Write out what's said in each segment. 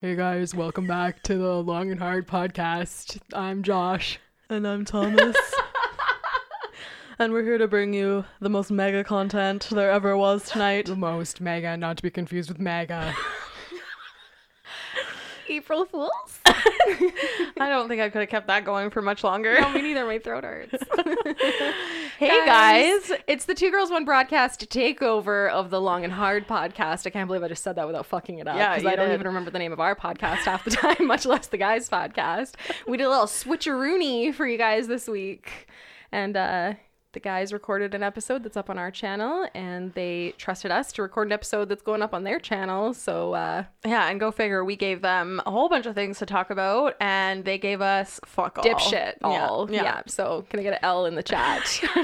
Hey guys, welcome back to the Long and Hard podcast. I'm Josh. And I'm Thomas. and we're here to bring you the most mega content there ever was tonight. The most mega, not to be confused with mega. April Fools? I don't think I could have kept that going for much longer. no, me neither. My throat hurts. hey guys. it's the Two Girls One Broadcast takeover of the Long and Hard podcast. I can't believe I just said that without fucking it up. Yeah, because I don't did. even remember the name of our podcast half the time, much less the guys' podcast. We did a little switcheroony for you guys this week, and uh, the guys recorded an episode that's up on our channel, and they trusted us to record an episode that's going up on their channel. So uh, Yeah, and go figure, we gave them a whole bunch of things to talk about, and they gave us fuck all. dipshit Yeah, all. Yeah. yeah. So can I get an L in the chat?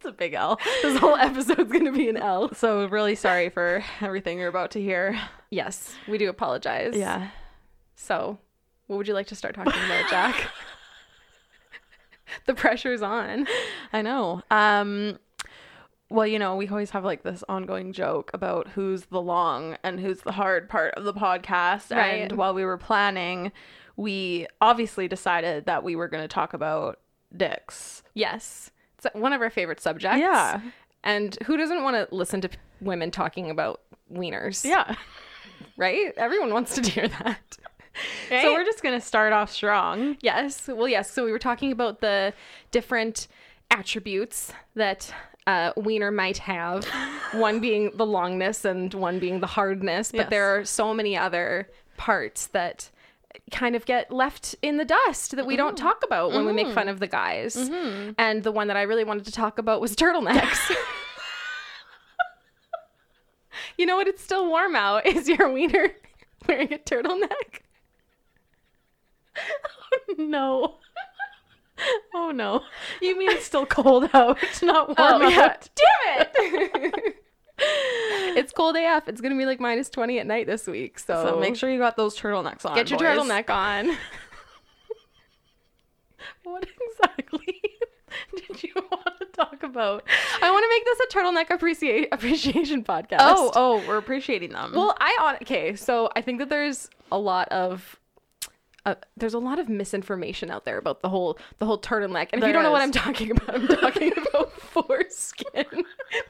It's a big L. this whole episode's gonna be an L. So, really sorry for everything you're about to hear. Yes, we do apologize. Yeah. So, what would you like to start talking about, Jac? the pressure's on. I know. Um well, you know, we always have like this ongoing joke about who's the long and who's the hard part of the podcast. Right. And while we were planning, we obviously decided that we were going to talk about dicks. Yes, it's one of our favorite subjects. Yeah. And who doesn't want to listen to p- women talking about wieners? Yeah. Right? Everyone wants to hear that. Right? So we're just going to start off strong. Yes. Well, yes. So we were talking about the different attributes that uh, wiener might have. one being the longness and one being the hardness. But Yes. there are so many other parts that kind of get left in the dust that we don't mm-hmm. talk about when we make fun mm-hmm. of the guys. Mm-hmm. And the one that I really wanted to talk about was turtlenecks. you know what? It's still warm out. Is your wiener wearing a turtleneck? no. Oh no. You mean it's still cold out, It's not warm Oh, out? yeah. Damn it! it's cold AF. It's gonna be like minus twenty at night this week. So, So make sure you got those turtlenecks on. get your boys. turtleneck on. What exactly did you want to talk about? I want to make this a turtleneck appreciate appreciation podcast. Oh, oh, we're appreciating them. well, I on okay. So I think that there's a lot of. Uh, there's a lot of misinformation out there about the whole the whole turtleneck, and if you don't know what I'm talking about, I'm talking about foreskin.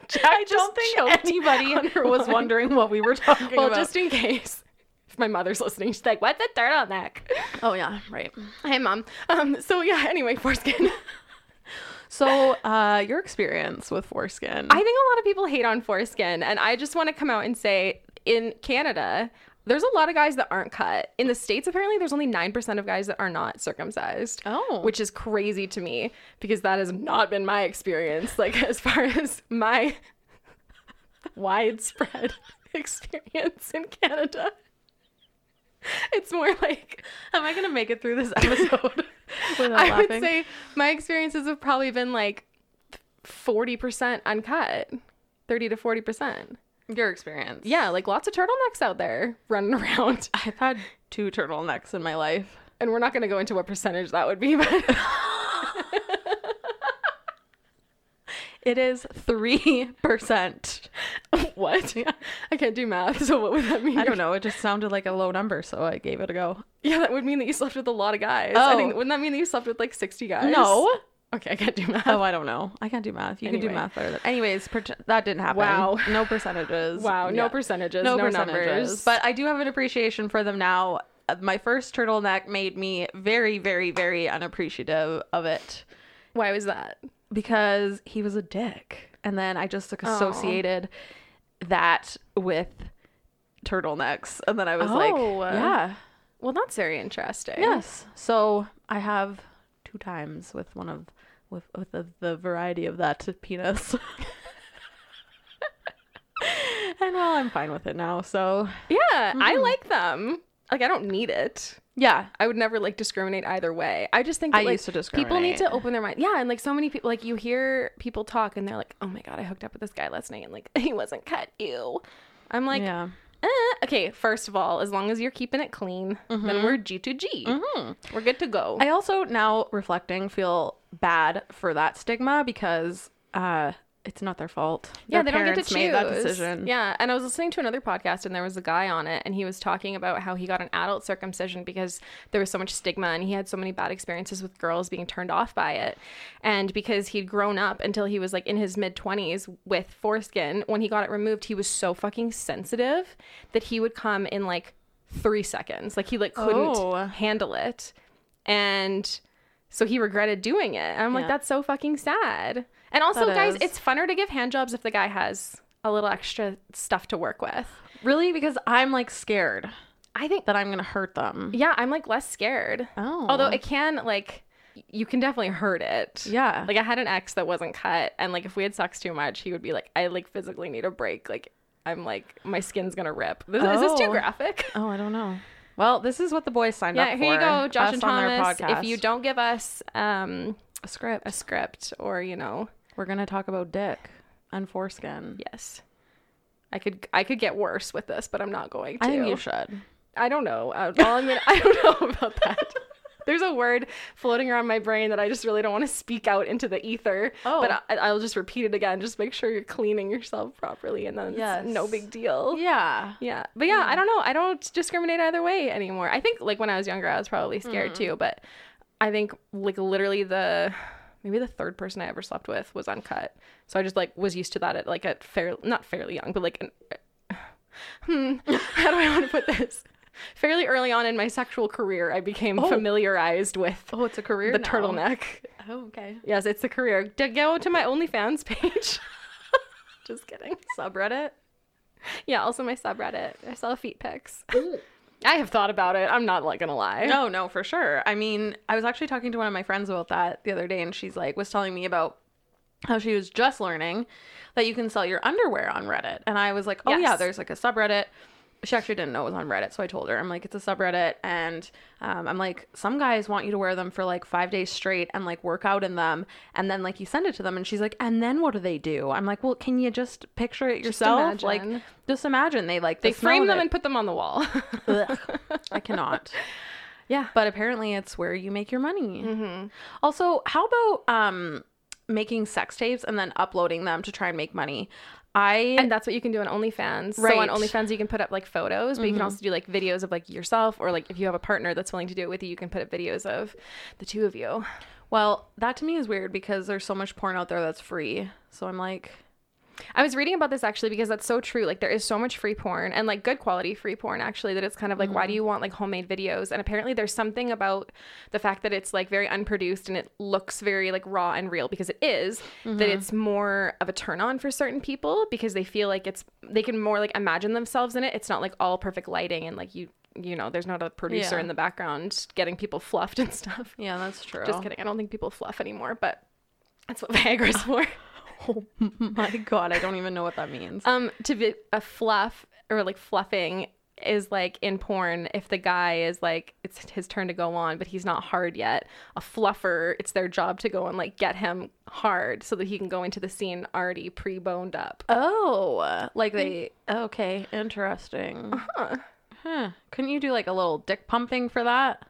Jac I just don't think anybody was wondering what we were talking Well, about. just in case, if my mother's listening, she's like, "What's a turtleneck?" oh yeah, right. Hey, mom. Um. So yeah. Anyway, foreskin. So, uh, your experience with foreskin? I think a lot of people hate on foreskin, and I just want to come out and say, in Canada, there's a lot of guys that aren't cut. In the states, apparently, there's only nine percent of guys that are not circumcised. Oh. which is crazy to me because that has not been my experience. Like as far as my widespread experience in Canada. It's more like am I gonna make it through this episode without I would say my experiences have probably been like 40% uncut, 30 to 40%. Your experience. Yeah, like lots of turtlenecks out there running around. I've had two turtlenecks in my life. And we're not going to go into what percentage that would be, but It is three percent. what? I can't do math, so what would that mean? I don't know. It just sounded like a low number, so I gave it a go. Yeah, that would mean that you slept with a lot of guys. I think Oh. wouldn't that mean that you slept with like 60 guys? No. Okay, I can't do math. Oh, I don't know. I can't do math. You can do math better than. Anyways, per- that didn't happen. Wow. No percentages. wow, no percentages, no, no, percentages. numbers. But I do have an appreciation for them now. Uh, My first turtleneck made me very, very, very unappreciative of it why was that? because he was a dick, and then I just associated that with turtlenecks, and then I was like, Oh. yeah, Well, that's very interesting. yes. So I have two times with one of with with the, the variety of that penis. and well, I'm fine with it now. So Yeah, I Mm-hmm. like them. Like I don't need it. yeah, I would never like discriminate either way. I just think that, I like, used to discriminate. People need to open their mind. Yeah, and like so many people, like you hear people talk and they're like, "Oh my god, I hooked up with this guy last night and like he wasn't cut." Ew. I'm like, yeah. Eh. okay. First of all, as long as you're keeping it clean, then we're G to G. We're good to go. I also now reflecting feel bad for that stigma because uh it's not their fault. yeah, Their they don't get to choose. made that decision. Yeah, and I was listening to another podcast, and there was a guy on it, and he was talking about how he got an adult circumcision because there was so much stigma, and he had so many bad experiences with girls being turned off by it, and because he'd grown up until he was like in his mid twenties with foreskin, when he got it removed, he was so fucking sensitive that he would come in like three seconds, like he like couldn't Oh. handle it, and so he regretted doing it. And I'm like, that's so fucking sad. And also, That guys, is. it's funner to give hand jobs if the guy has a little extra stuff to work with. Really, because I'm like scared I think that I'm gonna hurt them. yeah, I'm like less scared. Oh, Although it can like you can definitely hurt it. Yeah. Like I had an ex that wasn't cut and like if we had sex too much, he would be like, I like physically need a break. Like I'm like my skin's gonna rip. This, Is this too Oh. graphic? oh, I don't know. Well, this is what the boys signed Yeah, up for. here you go, Josh us and Thomas. If you don't give us um a script, a script or, you know, we're gonna talk about dick and foreskin. yes. I could I could get worse with this, but I'm not going to. I think you should. I don't know. Uh, all I'm gonna, I don't know about that. There's a word floating around my brain that I just really don't want to speak out into the ether. Oh. But I, I'll just repeat it again. Just make sure you're cleaning yourself properly, and then Yes. it's no big deal. Yeah. Yeah. But yeah, I don't know. I don't discriminate either way anymore. I think like when I was younger, I was probably scared too. But I think like literally the maybe the third person I ever slept with was uncut. So I just like was used to that at like at fair not fairly young, but like an, hmm, how do I want to put this? Fairly early on in my sexual career, I became familiarized with Oh, it's a career. the now. turtleneck. Oh, okay. Yes, it's a career. To go to my OnlyFans page. just kidding. Subreddit. Yeah, also my subreddit. I sell feet pics. I have thought about it. I'm not like gonna lie. No, no, for sure. I mean, I was actually talking to one of my friends about that the other day, and she's like, was telling me about how she was just learning that you can sell your underwear on Reddit. And I was like, oh, yeah, there's like a subreddit. She actually didn't know it was on Reddit, so I told her, I'm like, it's a subreddit. And um, I'm like, some guys want you to wear them for like five days straight and like work out in them. And then like you send it to them, and she's like, and then what do they do? I'm like, well, can you just picture it yourself? Like, just imagine they like They the frame them it. and put them on the wall. Ugh, I cannot. yeah. But apparently, it's where you make your money. Also, how about um making sex tapes and then uploading them to try and make money? I And that's what you can do on OnlyFans. Right. So on OnlyFans, you can put up like photos, but you can mm-hmm. also do like videos of like yourself, or like if you have a partner that's willing to do it with you, you can put up videos of the two of you. well, that to me is weird because there's so much porn out there that's free. So I'm like, I was reading about this actually because that's so true. Like there is so much free porn and like good quality free porn actually that it's kind of like why do mm-hmm. you want like homemade videos? And apparently there's something about the fact that it's like very unproduced and it looks very like raw and real because it is, that mm-hmm. it's more of a turn on for certain people because they feel like it's they can more like imagine themselves in it. It's not like all perfect lighting and like you you know, there's not a producer Yeah. in the background getting people fluffed and stuff. yeah, that's true. Just kidding. I don't think people fluff anymore, but that's what Viagra's for. Oh my god, I don't even know what that means. Um, to be a fluff or like fluffing is like in porn if the guy is like it's his turn to go on but he's not hard yet a fluffer it's their job to go and like get him hard so that he can go into the scene already pre-boned up oh, like they okay, interesting. Uh-huh. Huh. Couldn't you do like a little dick pumping for that?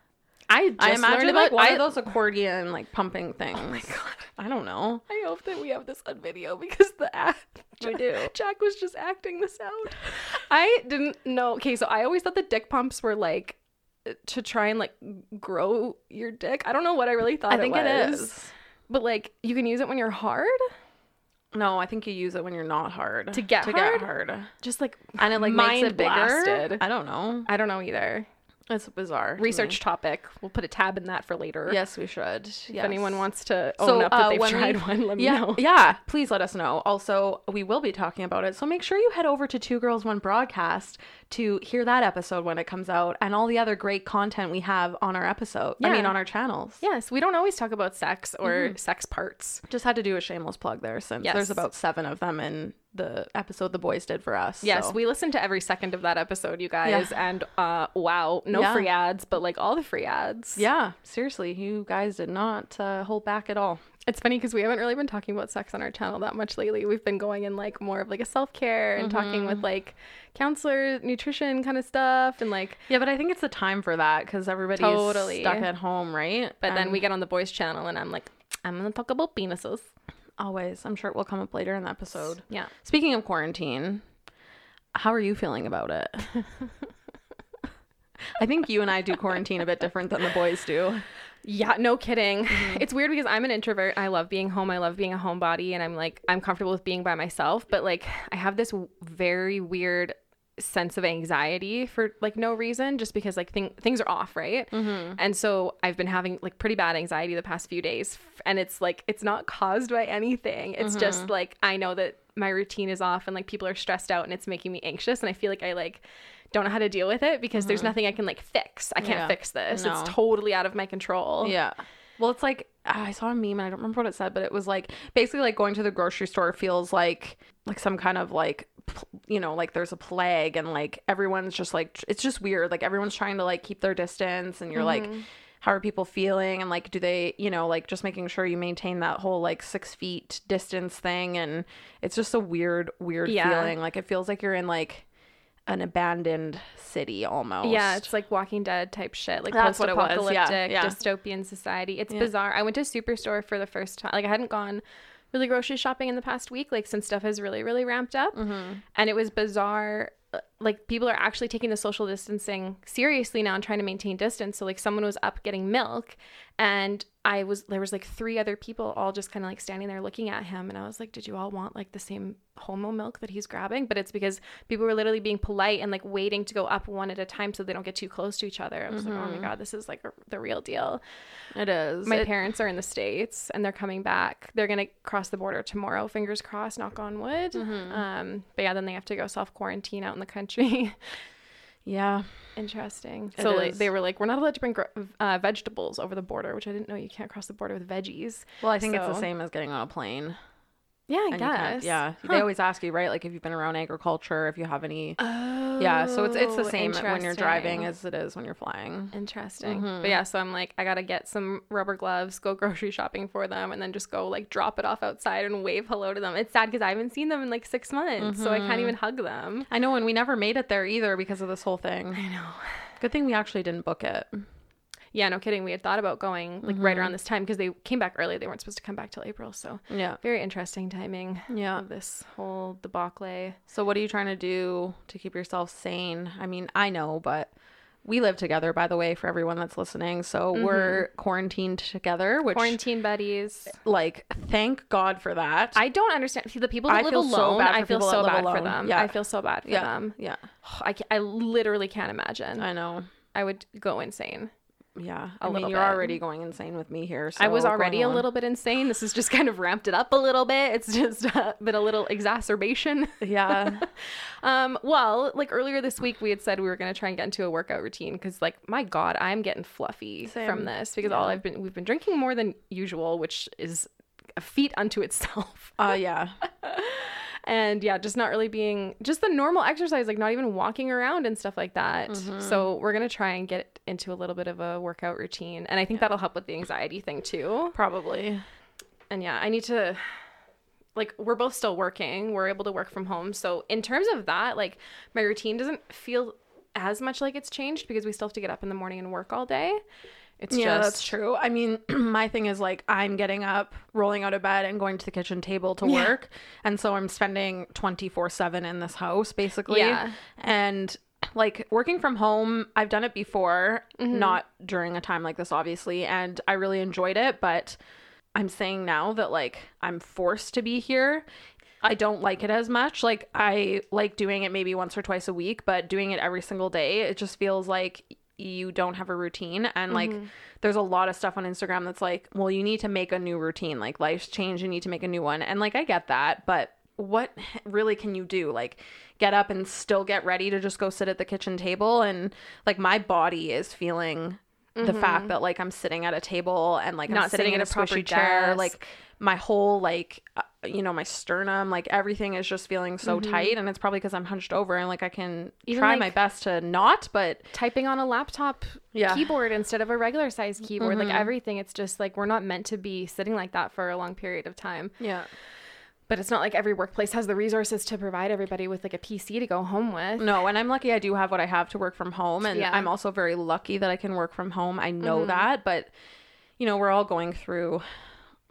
I just I learned imagine like one I, of those accordion like pumping things. Oh my god I don't know. i hope that we have this on video because the act We do. jac was just acting this out i didn't know okay so i always thought the dick pumps were like to try and like grow your dick i don't know what i really thought I think it was. is. But like you can use it when you're hard, No, I think you use it when you're not hard. To get to hard? get hard. just like And it like makes it bigger. blasted. I don't know. I don't know either. It's bizarre. Research topic. We'll put a tab in that for later. Yes, we should. If anyone wants to own So, up that uh, they've when we- tried one, let me know. yeah, please let us know. Also, we will be talking about it. So make sure you head over to Two Girls One Broadcast to hear that episode when it comes out and all the other great content we have on our episode. I mean on our channels. Yes, we don't always talk about sex or sex parts. Just had to do a shameless plug there since Yes. there's about seven of them in the episode the boys did for us. Yes, so. we listened to every second of that episode, you guys, and uh wow, no Yeah. free ads, but like all the free ads. Yeah, seriously, you guys did not uh, hold back at all. It's funny because we haven't really been talking about sex on our channel that much lately. We've been going in like more of like a self care and talking with like counselors, nutrition kind of stuff, and like. Yeah, but I think it's the time for that because everybody's Totally. stuck at home, right? But then we get on the boys channel and I'm like, I'm gonna talk about penises. Always. I'm sure it will come up later in the episode. Yeah. Speaking of quarantine, how are you feeling about it? I think you and I do quarantine a bit different than the boys do. Yeah, no kidding. Mm-hmm. It's weird because I'm an introvert. I love being home. I love being a homebody and I'm like I'm comfortable with being by myself, but like I have this very weird sense of anxiety for like no reason just because like thing- things are off, right? Mm-hmm. And so I've been having like pretty bad anxiety the past few days and it's like it's not caused by anything. It's mm-hmm. just like I know that my routine is off and like people are stressed out and it's making me anxious and I feel like I like don't know how to deal with it because there's mm-hmm. nothing I can like fix. I can't Yeah. fix this. No. It's totally out of my control. Yeah. Well, it's like I saw a meme and I don't remember what it said, but it was like basically like going to the grocery store feels like like some kind of like you know like there's a plague and like everyone's just like it's just weird like everyone's trying to like keep their distance and you're like mm-hmm. how are people feeling and like do they you know like just making sure you maintain that whole like six feet distance thing and it's just a weird weird Yeah. feeling like it feels like you're in like an abandoned city almost Yeah, it's like Walking Dead type shit, like it was, yeah, yeah. dystopian society. It's bizarre. I went to Superstore for the first time. Like I hadn't gone really grocery shopping in the past week, like since stuff has really, really ramped up, Mm-hmm. and it was bizarre. Like people are actually taking the social distancing seriously now and trying to maintain distance. So like someone was up getting milk, and I was there was like three other people all just kind of like standing there looking at him, and I was like, did you all want like the same homo milk that he's grabbing? But it's because people were literally being polite and like waiting to go up one at a time so they don't get too close to each other. I was like, oh my god, this is like a, the real deal. it is My It- parents are in the states and they're coming back. They're gonna cross the border tomorrow. Fingers crossed. Knock on wood. Um, but yeah, then they have to go self quarantine out in the country. yeah Interesting. It so like, they were like, we're not allowed to bring uh, vegetables over the border, which I didn't know you can't cross the border with veggies. Well, I think it's the same as getting on a plane. Yeah, I And you can't- guess. yeah. Huh. They always ask you, right? Like if you've been around agriculture, if you have any. Oh, yeah. So it's it's the same when you're driving interesting. as it is when you're flying. Interesting. Mm-hmm. But yeah, so I'm like, I gotta get some rubber gloves, go grocery shopping for them, and then just go like drop it off outside and wave hello to them. It's sad because I haven't seen them in like six months, so I Mm-hmm. can't even hug them. I know, and we never made it there either because of this whole thing. I know. Good thing we actually didn't book it. Yeah, no kidding. We had thought about going like Mm-hmm. right around this time because they came back early. They weren't supposed to come back till April, so Yeah. very interesting timing Yeah. this whole debacle. So what are you trying to do to keep yourself sane? I mean, I know, but we live together, by the way, for everyone that's listening. So we're quarantined together, which Quarantine buddies. like thank God for that. I don't understand the people that I live feel alone. so bad I for feel so bad for them. Yeah. I feel so bad for yeah. them. Yeah. I, I literally can't imagine. I know. I would go insane. Yeah. I mean, you're bit. already going insane with me here. So I was already a little bit insane. This has just kind of ramped it up a little bit. It's just uh, been a little exacerbation. Yeah. Um, well, like earlier this week, we had said we were going to try and get into a workout routine because, like, my God, I'm getting fluffy Same. from this because all I've been we've been drinking more than usual, which is a feat unto itself. uh, yeah. and yeah, just not really being just the normal exercise, like not even walking around and stuff like that. Mm-hmm. So we're gonna try and get into a little bit of a workout routine, and I think that'll help with the anxiety thing too. Probably. And yeah, I need to. Like we're both still working, we're able to work from home. So in terms of that, like my routine doesn't feel as much like it's changed because we still have to get up in the morning and work all day. It's yeah, just that's true. I mean, my thing is like I'm getting up, rolling out of bed, and going to the kitchen table to work, and so I'm spending 24 seven in this house basically. Yeah. And like working from home, I've done it before, Mm-hmm. not during a time like this, obviously, and I really enjoyed it. But I'm saying now that like I'm forced to be here. I don't like it as much. Like I like doing it maybe once or twice a week, but doing it every single day, it just feels like you don't have a routine. And like there's a lot of stuff on Instagram that's like, well, you need to make a new routine. Like life's changed, you need to make a new one. And like I get that, but what really can you do? Like get up and still get ready to just go sit at the kitchen table? And like my body is feeling the fact that like I'm sitting at a table and like I'm Not sitting, sitting in a proper chair, like my whole like uh, you know my sternum like everything is just feeling so tight and it's probably because i'm hunched over and like i can Even, try like- my best to not but typing on a laptop Yeah. keyboard instead of a regular size keyboard. Like everything, it's just like we're not meant to be sitting like that for a long period of time. yeah But it's not like every workplace has the resources to provide everybody with like a PC to go home with. no and i'm lucky i do have what i have to work from home and Yeah. Mm-hmm. i'm also very lucky that i can work from home i know that but you know we're all going through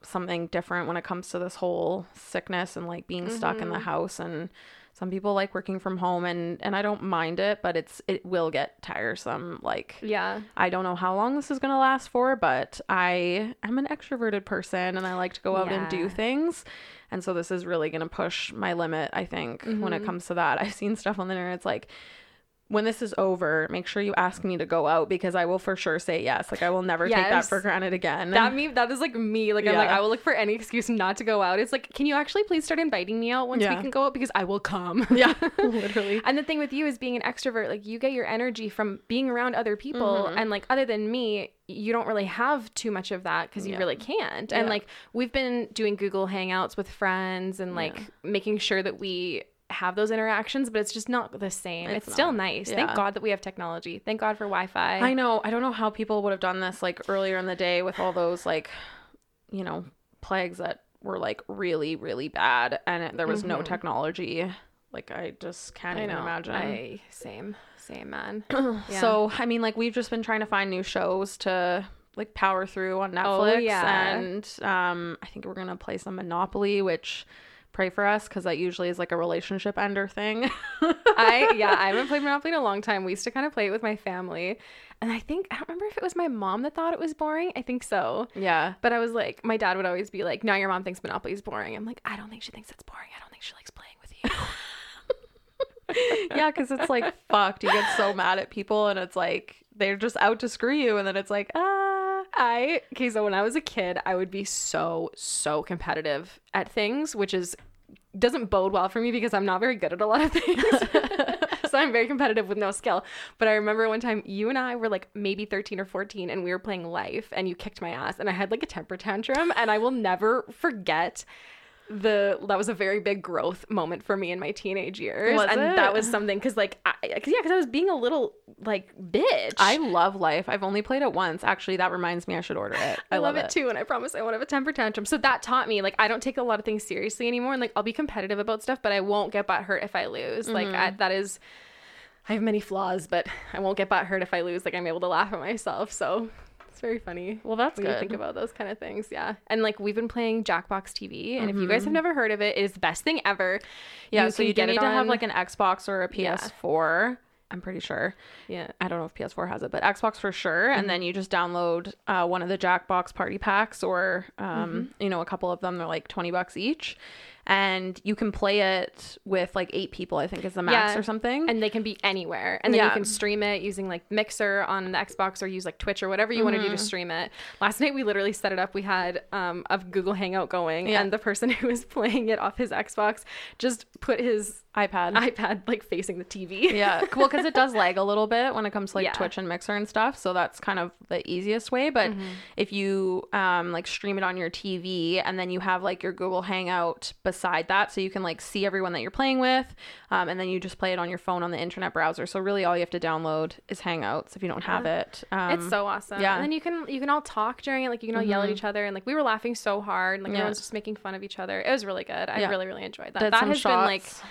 something different when it comes to this whole sickness and like being stuck in Mm-hmm. the house and some people like working from home and and I don't mind it, but it's it will get tiresome like Yeah. I don't know how long this is going to last for, but I am an extroverted person and I like to go out and do things. And so this is really going to push my limit, I think, when Mm-hmm. it comes to that. I've seen stuff on the internet. It's like, when this is over, make sure you ask me to go out because I will for sure say yes. Like, I will never take that for granted again. That me that is like me. Like I'm like I will look for any excuse not to go out. It's like, can you actually please start inviting me out once we can go out because I will come. yeah, literally. And the thing with you is being an extrovert, like you get your energy from being around other people. Mm-hmm. And like other than me, you don't really have too much of that because you Yeah. really can't. And Yeah. like we've been doing Google Hangouts with friends and like making sure that we have those interactions, but it's just not the same. It's, It's still nice. Yeah. Thank God that we have technology. Thank God for Wi Fi. I know. I don't know how people would have done this like earlier in the day with all those like, you know, plagues that were like really, really bad and it, there was no technology. Like, I just can't I even know. imagine. I same. Same man. Yeah. So, I mean, like, we've just been trying to find new shows to like power through on Netflix. Oh, yeah. And um, I think we're going to play some Monopoly, which pray for us because that usually is like a relationship ender thing. I yeah, I haven't played Monopoly in a long time. We used to kind of play it with my family. And I think I don't remember if it was my mom that thought it was boring. I think so. yeah. But I was like, my dad would always be like, "Now your mom thinks Monopoly is boring." I'm like, I don't think she thinks it's boring. I don't think she likes playing with you. yeah, because it's like fucked. You get so mad at people, and it's like they're just out to screw you, and then it's like ah. I okay, so when I was a kid, I would be so so competitive at things, which is doesn't bode well for me because I'm not very good at a lot of things. so I'm very competitive with no skill. But I remember one time you and I were like maybe 13 or 14 and we were playing life and you kicked my ass and I had like a temper tantrum and I will never forget the that was a very big growth moment for me in my teenage years Was and it? that was something cuz like I, cause, yeah cuz I was being a little like bitch I love Life. I've only played it once. Actually, that reminds me I should order it. I, love, it. too, and I promise I won't have a temper tantrum. So that taught me like I don't take a lot of things seriously anymore, and like I'll be competitive about stuff, but I won't get butt hurt if I lose. Like Mm-hmm. I, that is, I have many flaws, but I won't get butt hurt if I lose. Like I'm able to laugh at myself. So it's very funny. Well, that's when you good. think about those kind of things, yeah. And like we've been playing Jackbox TV, and if you guys have never heard of it, it is the best thing ever. Mm-hmm. Yeah, so you do need it to have like an Xbox or a PS4. I'm pretty sure. yeah. I don't know if PS4 has it, but Xbox for sure. And then you just download uh, one of the Jackbox party packs, or um, you know, a couple of them. They're like twenty bucks each, and you can play it with like eight people. I think is the max Yeah. or something. and they can be anywhere and then you can stream it using like mixer on the xbox or use like twitch or whatever you want to Mm-hmm. do to stream it last night we literally set it up we had um, a google hangout going Yeah. and the person who was playing it off his xbox just put his iPad. ipad like facing the tv yeah, well, because it does lag a little bit when it comes to like Yeah. Twitch and Mixer and stuff. So that's kind of the easiest way. But Mm-hmm. if you um, like stream it on your TV and then you have like your Google Hangout beside that, so you can like see everyone that you're playing with, um, and then you just play it on your phone on the internet browser. So really, all you have to download is Hangouts if you don't have it. Um, it's so awesome. yeah. And then you can you can all talk during it. Like you can all yell at each other and like we were laughing so hard. And, like Yeah. everyone's just making fun of each other. It was really good. I Yeah. really really enjoyed that. Did that some has been like shots.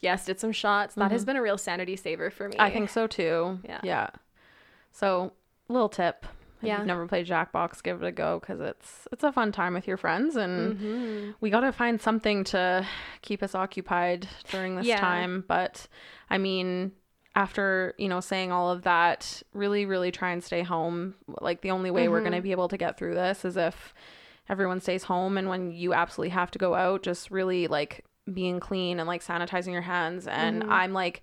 yes, did some shots. That has been a real sanity saver for me. I think so too. Yeah. Yeah. So, little tip. If Yeah. you've never played Jackbox, give it a go because it's it's a fun time with your friends, and Mm-hmm. we got to find something to keep us occupied during this Yeah. time. But I mean, after you know saying all of that, really, really try and stay home. Like the only way we're Mm-hmm. going to be able to get through this is if everyone stays home, and when you absolutely have to go out, just really like being clean and like sanitizing your hands. And Mm-hmm. I'm like.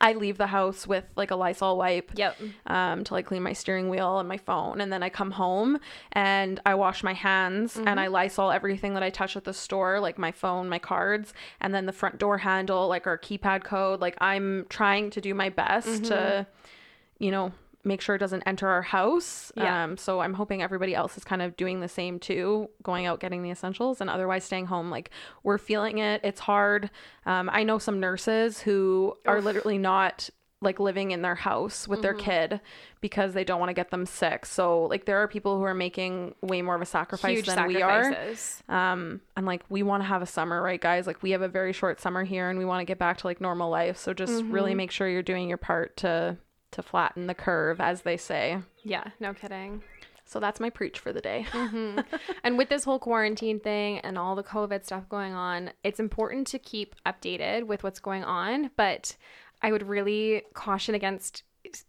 I leave the house with like a Lysol wipe Yep. um, to like clean my steering wheel and my phone. And then I come home and I wash my hands and I Lysol everything that I touch at the store, like my phone, my cards, and then the front door handle, like our keypad code. Like I'm trying to do my best to, you know, make sure it doesn't enter our house. Yeah. Um, so I'm hoping everybody else is kind of doing the same too, going out getting the essentials and otherwise staying home. Like we're feeling it. It's hard. Um, I know some nurses who are literally not like living in their house with their kid because they don't want to get them sick. So like there are people who are making way more of a sacrifice Huge than we are. sacrifices. Um, and like we want to have a summer, right, guys? Like we have a very short summer here, and we want to get back to like normal life. So just really make sure you're doing your part to to flatten the curve, as they say. Yeah, no kidding. So that's my preach for the day. Mm-hmm. and with this whole quarantine thing and all the COVID stuff going on, it's important to keep updated with what's going on. But I would really caution against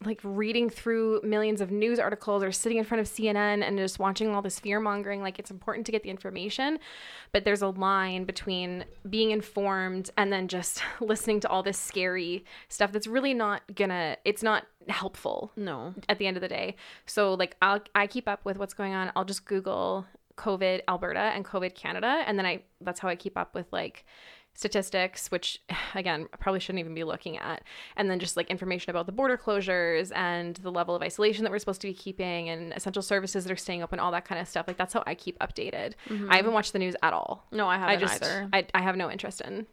like reading through millions of news articles or sitting in front of CNN and just watching all this fear mongering. Like it's important to get the information, but there's a line between being informed and then just listening to all this scary stuff that's really not gonna, it's not helpful No. at the end of the day. So like I'll I keep up with what's going on. I'll just Google COVID Alberta and COVID Canada, and then I that's how I keep up with like statistics, which again I probably shouldn't even be looking at, and then just like information about the border closures and the level of isolation that we're supposed to be keeping, and essential services that are staying open, all that kind of stuff. Like that's how I keep updated. I mm-hmm. haven't watched the news at all. No, I haven't I just either. I I have no interest in.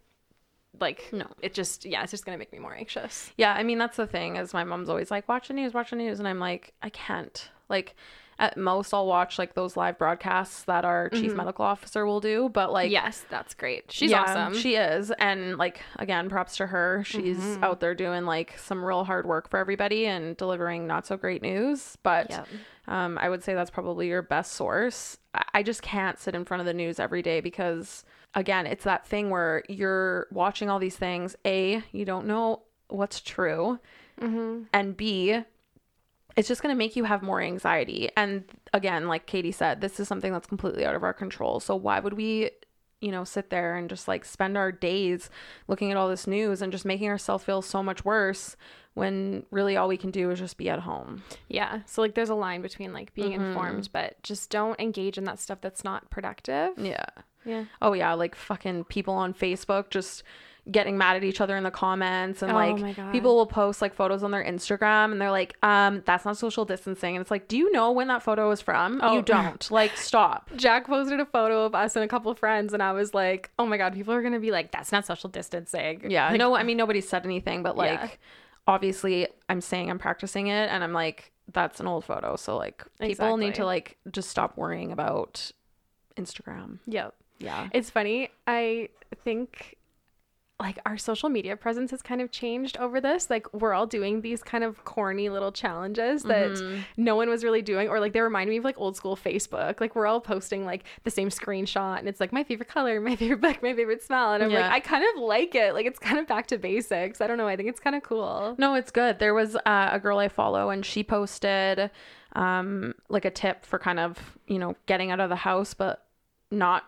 Like No. it just yeah, it's just gonna make me more anxious. Yeah, I mean that's the thing is my mom's always like watch the news, watch the news, and I'm like I can't. Like at most I'll watch like those live broadcasts that our chief medical officer will do, but like yes, that's great. She's yeah, awesome. She is, and like again, props to her. She's Mm-hmm. out there doing like some real hard work for everybody and delivering not so great news. But Yep. um, I would say that's probably your best source. I- I just can't sit in front of the news every day because again, it's that thing where you're watching all these things. A, you don't know what's true, Mm-hmm. and B, it's just going to make you have more anxiety. And again, like Katie said, this is something that's completely out of our control. So why would we, you know, sit there and just like spend our days looking at all this news and just making ourselves feel so much worse when really all we can do is just be at home? Yeah. So like there's a line between like being mm-hmm. informed, but just don't engage in that stuff that's not productive. Yeah. Yeah. Oh yeah, like fucking people on Facebook just getting mad at each other in the comments and Oh like people will post like photos on their Instagram and they're like, um, that's not social distancing. And it's like, do you know when that photo is from? Oh. You don't. like stop. Jac posted a photo of us and a couple of friends, and I was like, "Oh my god, people are gonna be like, that's not social distancing." Yeah. Like, no, I mean nobody said anything, but like Yeah. obviously I'm saying I'm practicing it and I'm like, that's an old photo. So like people need to like just stop worrying about Instagram. Yep. Yeah. It's funny. I think like our social media presence has kind of changed over this. Like we're all doing these kind of corny little challenges that Mm-hmm. no one was really doing or like they remind me of like old school Facebook. Like we're all posting like the same screenshot and it's like my favorite color, my favorite book, my favorite smell and I'm Yeah. like I kind of like it. Like it's kind of back to basics. I don't know. I think it's kind of cool. No, it's good. There was uh, a girl I follow, and she posted um, like a tip for kind of you know getting out of the house, but not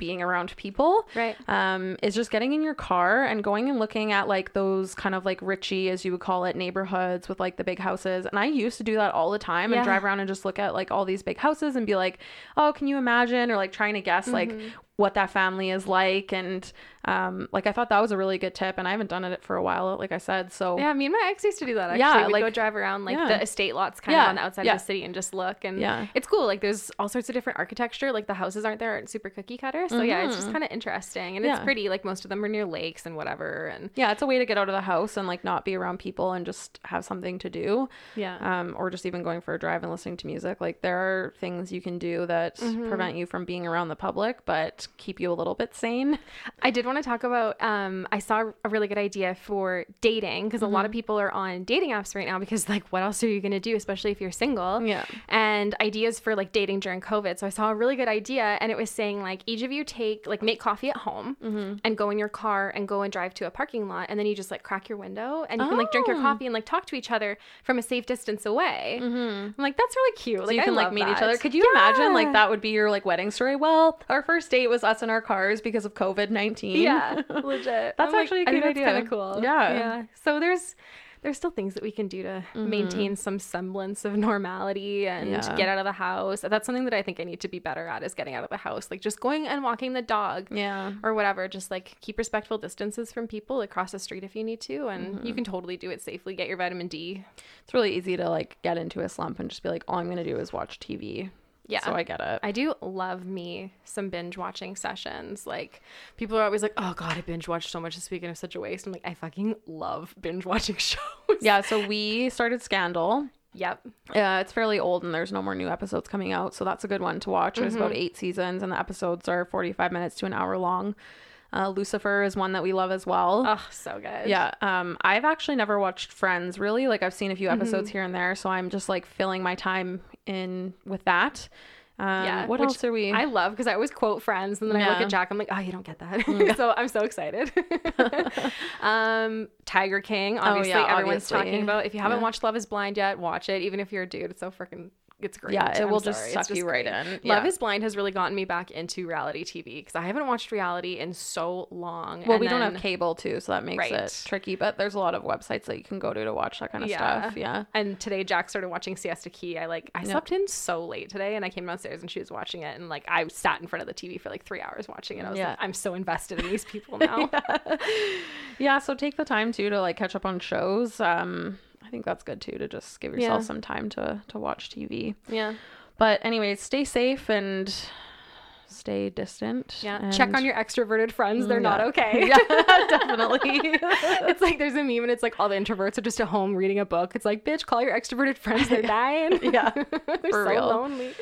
being around people. Right. Um, is just getting in your car and going and looking at like those kind of like Richie, as you would call it, neighborhoods with like the big houses. And I used to do that all the time Yeah. and drive around and just look at like all these big houses and be like, oh, can you imagine? Or like trying to guess like Mm-hmm. what that family is like. And um, like I thought that was a really good tip, and I haven't done it for a while, like I said. So Yeah, me and my ex used to do that. Actually, Yeah, we'd go drive around like yeah. the estate lots, kind Yeah, of on the outside yeah. of the city, and just look. And Yeah. it's cool. Like there's all sorts of different architecture. Like the houses aren't there, aren't super cookie cutter. So yeah, it's just kind of interesting, and it's Mm-hmm. Pretty. Like most of them are near lakes and whatever. And yeah, it's a way to get out of the house and like not be around people and just have something to do. yeah, Um, or just even going for a drive and listening to music. Like there are things you can do that Mm-hmm. prevent you from being around the public, but keep you a little bit sane. I did want to talk about. Um, I saw a really good idea for dating because a lot Mm-hmm. of people are on dating apps right now because like, what else are you gonna do, especially if you're single? Yeah. And ideas for like dating during COVID. So I saw a really good idea, and it was saying like each of you take like make coffee at home Mm-hmm. and go in your car and go and drive to a parking lot, and then you just like crack your window and you can like drink your Oh. coffee and like talk to each other from a safe distance away. I'm like, that's really cute. Mm-hmm. So like you I can like meet each other. Could you imagine like that would be your like wedding story? Well, our first date was us in our cars because of COVID nineteen. Yeah, legit. That's I'm like, actually a I think good that's kind of cool. Yeah. yeah. So there's there's still things that we can do to mm-hmm. maintain some semblance of normality and Yeah. get out of the house. That's something that I think I need to be better at is getting out of the house, like just going and walking the dog. Yeah. Or whatever, just like keep respectful distances from people, across the street if you need to, and mm-hmm. you can totally do it safely. Get your vitamin D. It's really easy to like get into a slump and just be like, all I'm gonna do is watch TV. Yeah. So I get it. I do love me some binge watching sessions. Like people are always like, "Oh God, I binge watched so much this week and it was such a waste." I'm like, I fucking love binge watching shows. yeah. So we started Scandal. Yep. Uh, it's fairly old and there's no more new episodes coming out. So that's a good one to watch. There's about eight seasons and the episodes are 45 minutes to an hour long. Uh, Lucifer is one that we love as well. Oh, so good. yeah. Um, I've actually never watched Friends really. Like I've seen a few episodes here and there. So I'm just like filling my time in with that. Um, Yeah, What else are we? I love because I always quote friends, and then I look at Jac. I'm like, oh, you don't get that. so I'm so excited. um, Tiger King, obviously, Oh, yeah, everyone's obviously. talking about. If you haven't Yeah. watched Love Is Blind yet, watch it. Even if you're a dude, it's so freaking. It's great. yeah, it I'm will just suck It's you right great. in. Love is Blind has really gotten me back into reality TV because I haven't watched reality in so long. Well, And we don't have cable too, so that makes Right. it tricky. But there's a lot of websites that you can go to to watch that kind of Yeah. stuff. Yeah. And today Jac started watching Siesta Key. I like I slept in so late today and I came downstairs and she was watching it and like I sat in front of the TV for like three hours watching it. I was Yeah. like, I'm so invested in these people now. Yeah, so take the time too to like catch up on shows. Um, I think that's good too to just give yourself Yeah. some time to to watch TV. yeah. But anyways, stay safe and stay distant. Yeah. Check on your extroverted friends. They're not okay. yeah, definitely. it's like there's a meme and it's like all the introverts are just at home reading a book. It's like, bitch, call your extroverted friends. They're dying. Yeah, They're for so real. lonely.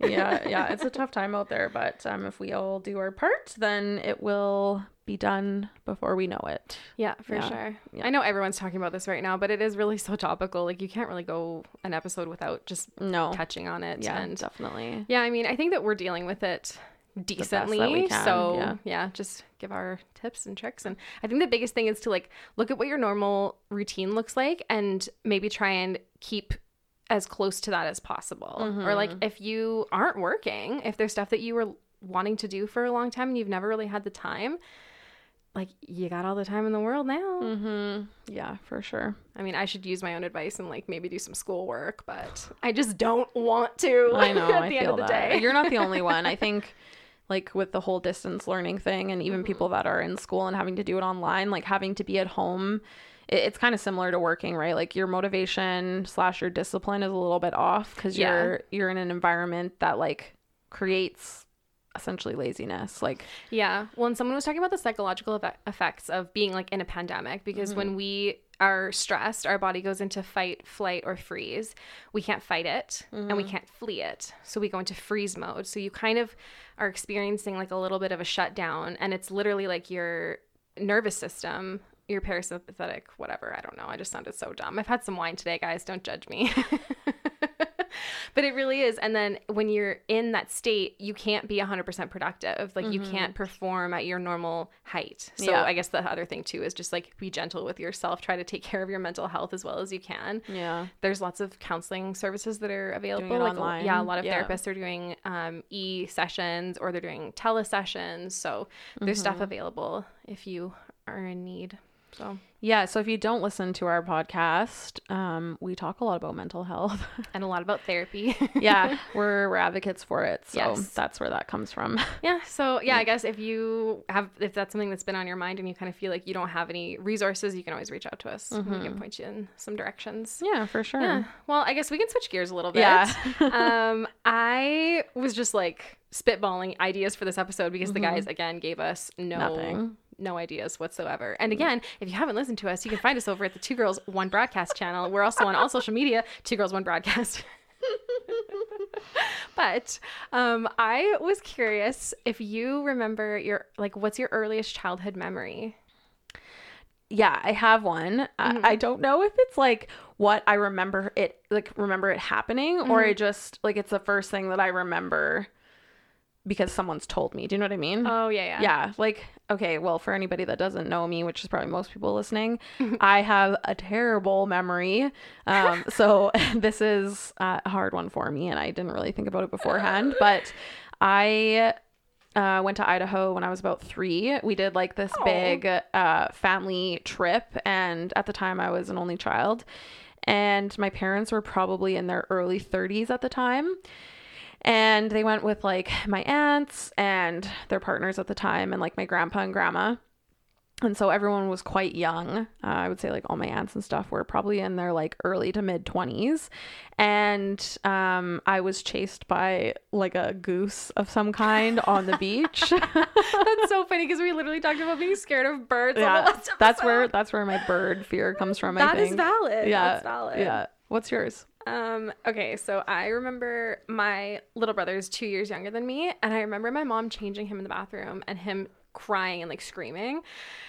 yeah, yeah, it's a tough time out there, but um, if we all do our part, then it will be done before we know it. Yeah, for Yeah. sure. Yeah. I know everyone's talking about this right now, but it is really so topical. Like you can't really go an episode without just No, touching on it. yeah, and definitely. Yeah, I mean, I think that we're dealing with it decently. so yeah. yeah. just give our tips and tricks. And I think the biggest thing is to like look at what your normal routine looks like and maybe try and keep as close to that as possible. Or like Mm-hmm. if you aren't working, if there's stuff that you were wanting to do for a long time and you've never really had the time, like you got all the time in the world now. Mm-hmm. Yeah, for sure. I mean, I should use my own advice and like maybe do some schoolwork, but I just don't want to. I know. at I the feel end of the that. day. You're not the only one. I think, like with the whole distance learning thing, and even people that are in school and having to do it online, like having to be at home, it, it's kind of similar to working, right? Like your motivation slash your discipline is a little bit off because Yeah. you're you're in an environment that like creates essentially laziness. Like Yeah. Well, and someone was talking about the psychological effe- effects of being like in a pandemic because Mm-hmm. when we are stressed, our body goes into fight, flight, or freeze. We can't fight it and we Mm-hmm. can't flee it. So we go into freeze mode. So you kind of are experiencing like a little bit of a shutdown and it's literally like your nervous system. Your parasympathetic, whatever. I don't know. I just sounded so dumb. I've had some wine today, guys. Don't judge me. but it really is and then when you're in that state you can't be 100% productive like you can't perform at your normal height so Yeah. i guess the other thing too is just like be gentle with yourself try to take care of your mental health as well as you can yeah, there's lots of counseling services that are available like online. yeah a lot of Yeah. therapists are doing um, e sessions or they're doing tele sessions. so there's Mm-hmm. stuff available if you are in need so yeah. So if you don't listen to our podcast, um, we talk a lot about mental health. and a lot about therapy yeah, we're we're advocates for it. So Yes. that's where that comes from. Yeah. So yeah, I guess if you have if that's something that's been on your mind and you kind of feel like you don't have any resources, you can always reach out to us. We can point you in some directions. Yeah, for sure. Yeah. Well, I guess we can switch gears a little bit. Yeah. um, I was just like spitballing ideas for this episode because the guys again gave us no Nothing. No ideas whatsoever. And mm. again, if you haven't listened to us, you can find us over at the Two Girls One Broadcast channel. We're also on all social media, Two Girls One Broadcast. but um, I was curious if you remember your like what's your earliest childhood memory? Yeah, I have one. I, mm-hmm. I don't know if it's like what I remember it like remember it happening or mm-hmm. I just like it's the first thing that I remember because someone's told me. Do you know what I mean? Oh yeah, yeah. yeah, like okay, well for anybody that doesn't know me, which is probably most people listening, I have a terrible memory. Um so this is uh, a hard one for me and I didn't really think about it beforehand, but I uh, went to Idaho when I was about three. We did like this big uh, family trip, and at the time I was an only child, and my parents were probably in their early 30s at the time. And they went with like my aunts and their partners at the time, and like my grandpa and grandma. And so everyone was quite young. Uh, I would say like all my aunts and stuff were probably in their like early to mid 20s. And um, I was chased by like a goose of some kind on the beach. That's so funny because we literally talked about being scared of birds. yeah, that's where that's where my bird fear comes from. I That is valid. Yeah, That's valid. yeah. What's yours? Um, okay, so I remember my little brother is two years younger than me, and I remember my mom changing him in the bathroom and him crying and like screaming.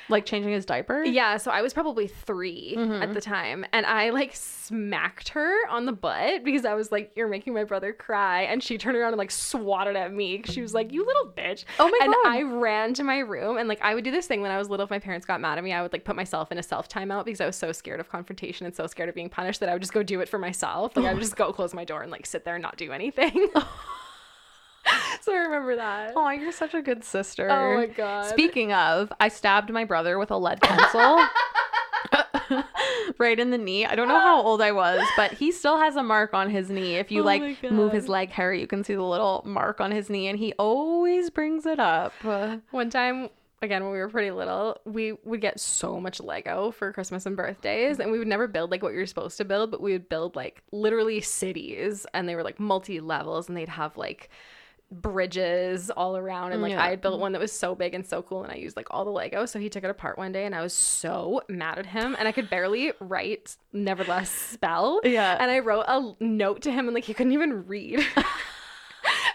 Like changing his diaper? Yeah, so I was probably 3 Mm-hmm. at the time, and I like smacked her on the butt because I was like, "You're making my brother cry," and she turned around and like swatted at me. She was like, "You little bitch!" Oh my and God. I ran to my room, and like I would do this thing when I was little. If my parents got mad at me, I would like put myself in a self timeout because I was so scared of confrontation and so scared of being punished that I would just go do it for myself. Like I would just go close my door and like sit there and not do anything. so I remember that. Oh, you're such a good sister. Oh my God. Speaking of, I stabbed my brother with a lead pencil. right in the knee. I don't know how old I was, but he still has a mark on his knee. If you Oh like move his leg hair, you can see the little mark on his knee and he always brings it up. One time, again, when we were pretty little, we would get so much Lego for Christmas and birthdays, and we would never build like what you're supposed to build, but we would build like literally cities, and they were like multi levels, and they'd have like bridges all around and like Yeah. I had built one that was so big and so cool and I used like all the Lego so he took it apart one day and I was so mad at him and I could barely write nevertheless spell Yeah. and I wrote a note to him and like he couldn't even read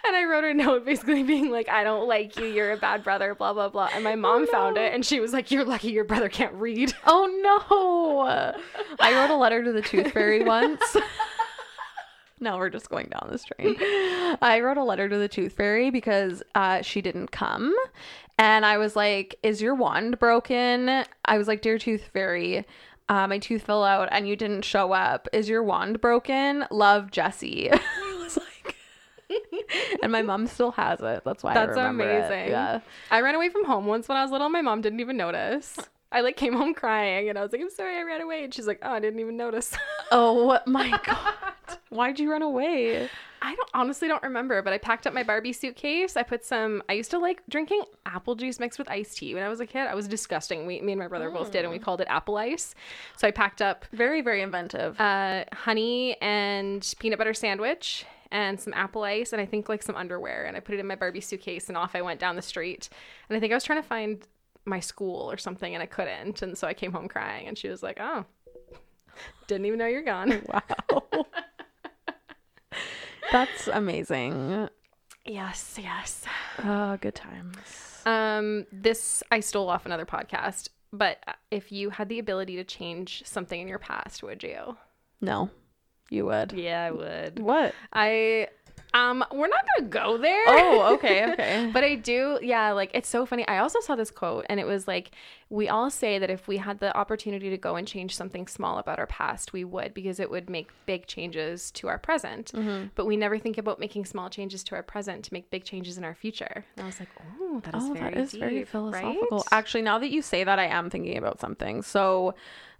and I wrote a note basically being like, I don't like you, you're a bad brother, blah, blah, blah. And my mom oh, found it and she was like, You're lucky your brother can't read. Oh no! I wrote a letter to the tooth fairy once. Now we're just going down this train. I wrote a letter to the tooth fairy because uh, she didn't come. And I was like, Is your wand broken? I was like, Dear tooth fairy, uh, my tooth fell out and you didn't show up. Is your wand broken? Love, Jesse. I was like, and my mom still has it. That's why I That's remember it. That's amazing. Yeah. I ran away from home once when I was little. My mom didn't even notice. I like came home crying and I was like, I'm sorry I ran away. And she's like, Oh, I didn't even notice. Oh my god. Why'd you run away? I don't honestly don't remember, but I packed up my Barbie suitcase. I put some. I used to like drinking apple juice mixed with iced tea when I was a kid. I was disgusting. We, me and my brother both did, and we called it apple ice. So I packed up Very, very inventive. uh, honey and peanut butter sandwich and some apple ice and I think like some underwear and I put it in my Barbie suitcase and off I went down the street. And I think I was trying to find my school or something and I couldn't. And so I came home crying and she was like, "Oh, didn't even know you're gone." wow. That's amazing. yes, yes. Oh, good times. Um, this I stole off another podcast, but if you had the ability to change something in your past, would you? No, you would. Yeah, I would. What? I um, we're not gonna go there. Oh, okay, okay. but I do, yeah, like it's so funny. I also saw this quote and it was like, we all say that if we had the opportunity to go and change something small about our past, we would because it would make big changes to our present. Mm-hmm. But we never think about making small changes to our present to make big changes in our future. And I was like, oh, that is oh, very that is very philosophical. right? Actually, now that you say that, I am thinking about something. So,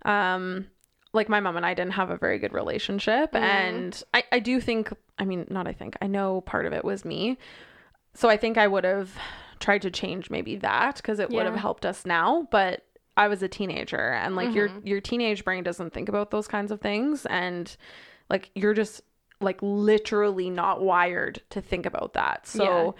um, like my mom and I didn't have a very good relationship, and I, I do think, I mean, not I think, I know part of it was me. So I think I would have tried to change maybe that because it would have helped us now, but. I was a teenager and like your Mm-hmm. your teenage brain doesn't think about those kinds of things and like you're just like literally not wired to think about that. So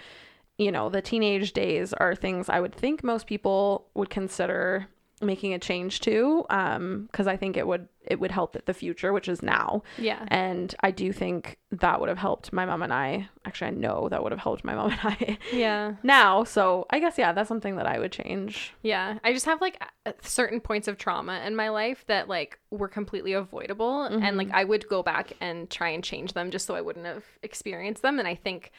you know, the teenage days are things I would think most people would consider making a change to um because I think it would it would help the future which is now. Yeah. And I do think that would have helped my mom and I. Actually, I know that would have helped my mom and I Yeah. now. So, I guess yeah, that's something that I would change. Yeah, I just have like certain points of trauma in my life that like were completely avoidable, and like I would go back and try and change them just so I wouldn't have experienced them. And I think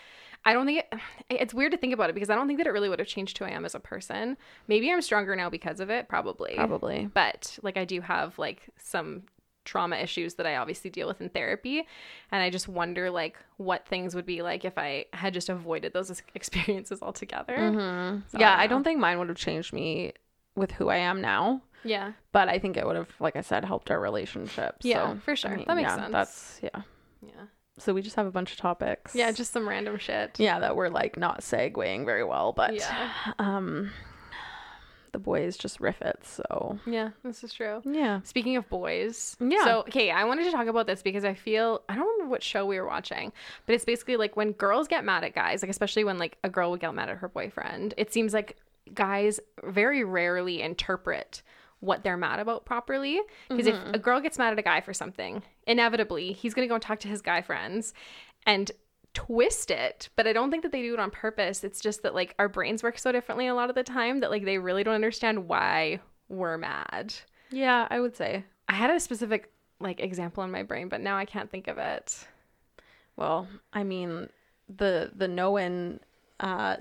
I don't think it, it's weird to think about it because I don't think that it really would have changed who I am as a person. Maybe I'm stronger now because of it, probably. Probably. But like I do have like some trauma issues that I obviously deal with in therapy and I just wonder like what things would be like if I had just avoided those experiences altogether. Mm-hmm. So, yeah, don't I don't think mine would have changed me with who I am now. Yeah. But I think it would have, like I said, helped our relationship. Yeah, So, for sure. I mean, That makes yeah, sense. That's yeah. Yeah. So we just have a bunch of topics. Yeah, just some random shit. yeah that we're like not segueing very well, but Yeah. um, the boys just riff it. So Yeah, this is true. yeah. Speaking of boys, Yeah. So, okay, I wanted to talk about this because I feel I don't remember what show we were watching, but it's basically like when girls get mad at guys, like especially when like a girl would get mad at her boyfriend, it seems like guys very rarely interpret what they're mad about properly. Because Mm-hmm. if a girl gets mad at a guy for something, inevitably he's gonna go and talk to his guy friends, and twist it, but I don't think that they do it on purpose. It's just that like our brains work so differently a lot of the time that like they really don't understand why we're mad. Yeah, I would say. I had a specific like example in my brain, but now I can't think of it. Well, I mean, the the knowing uh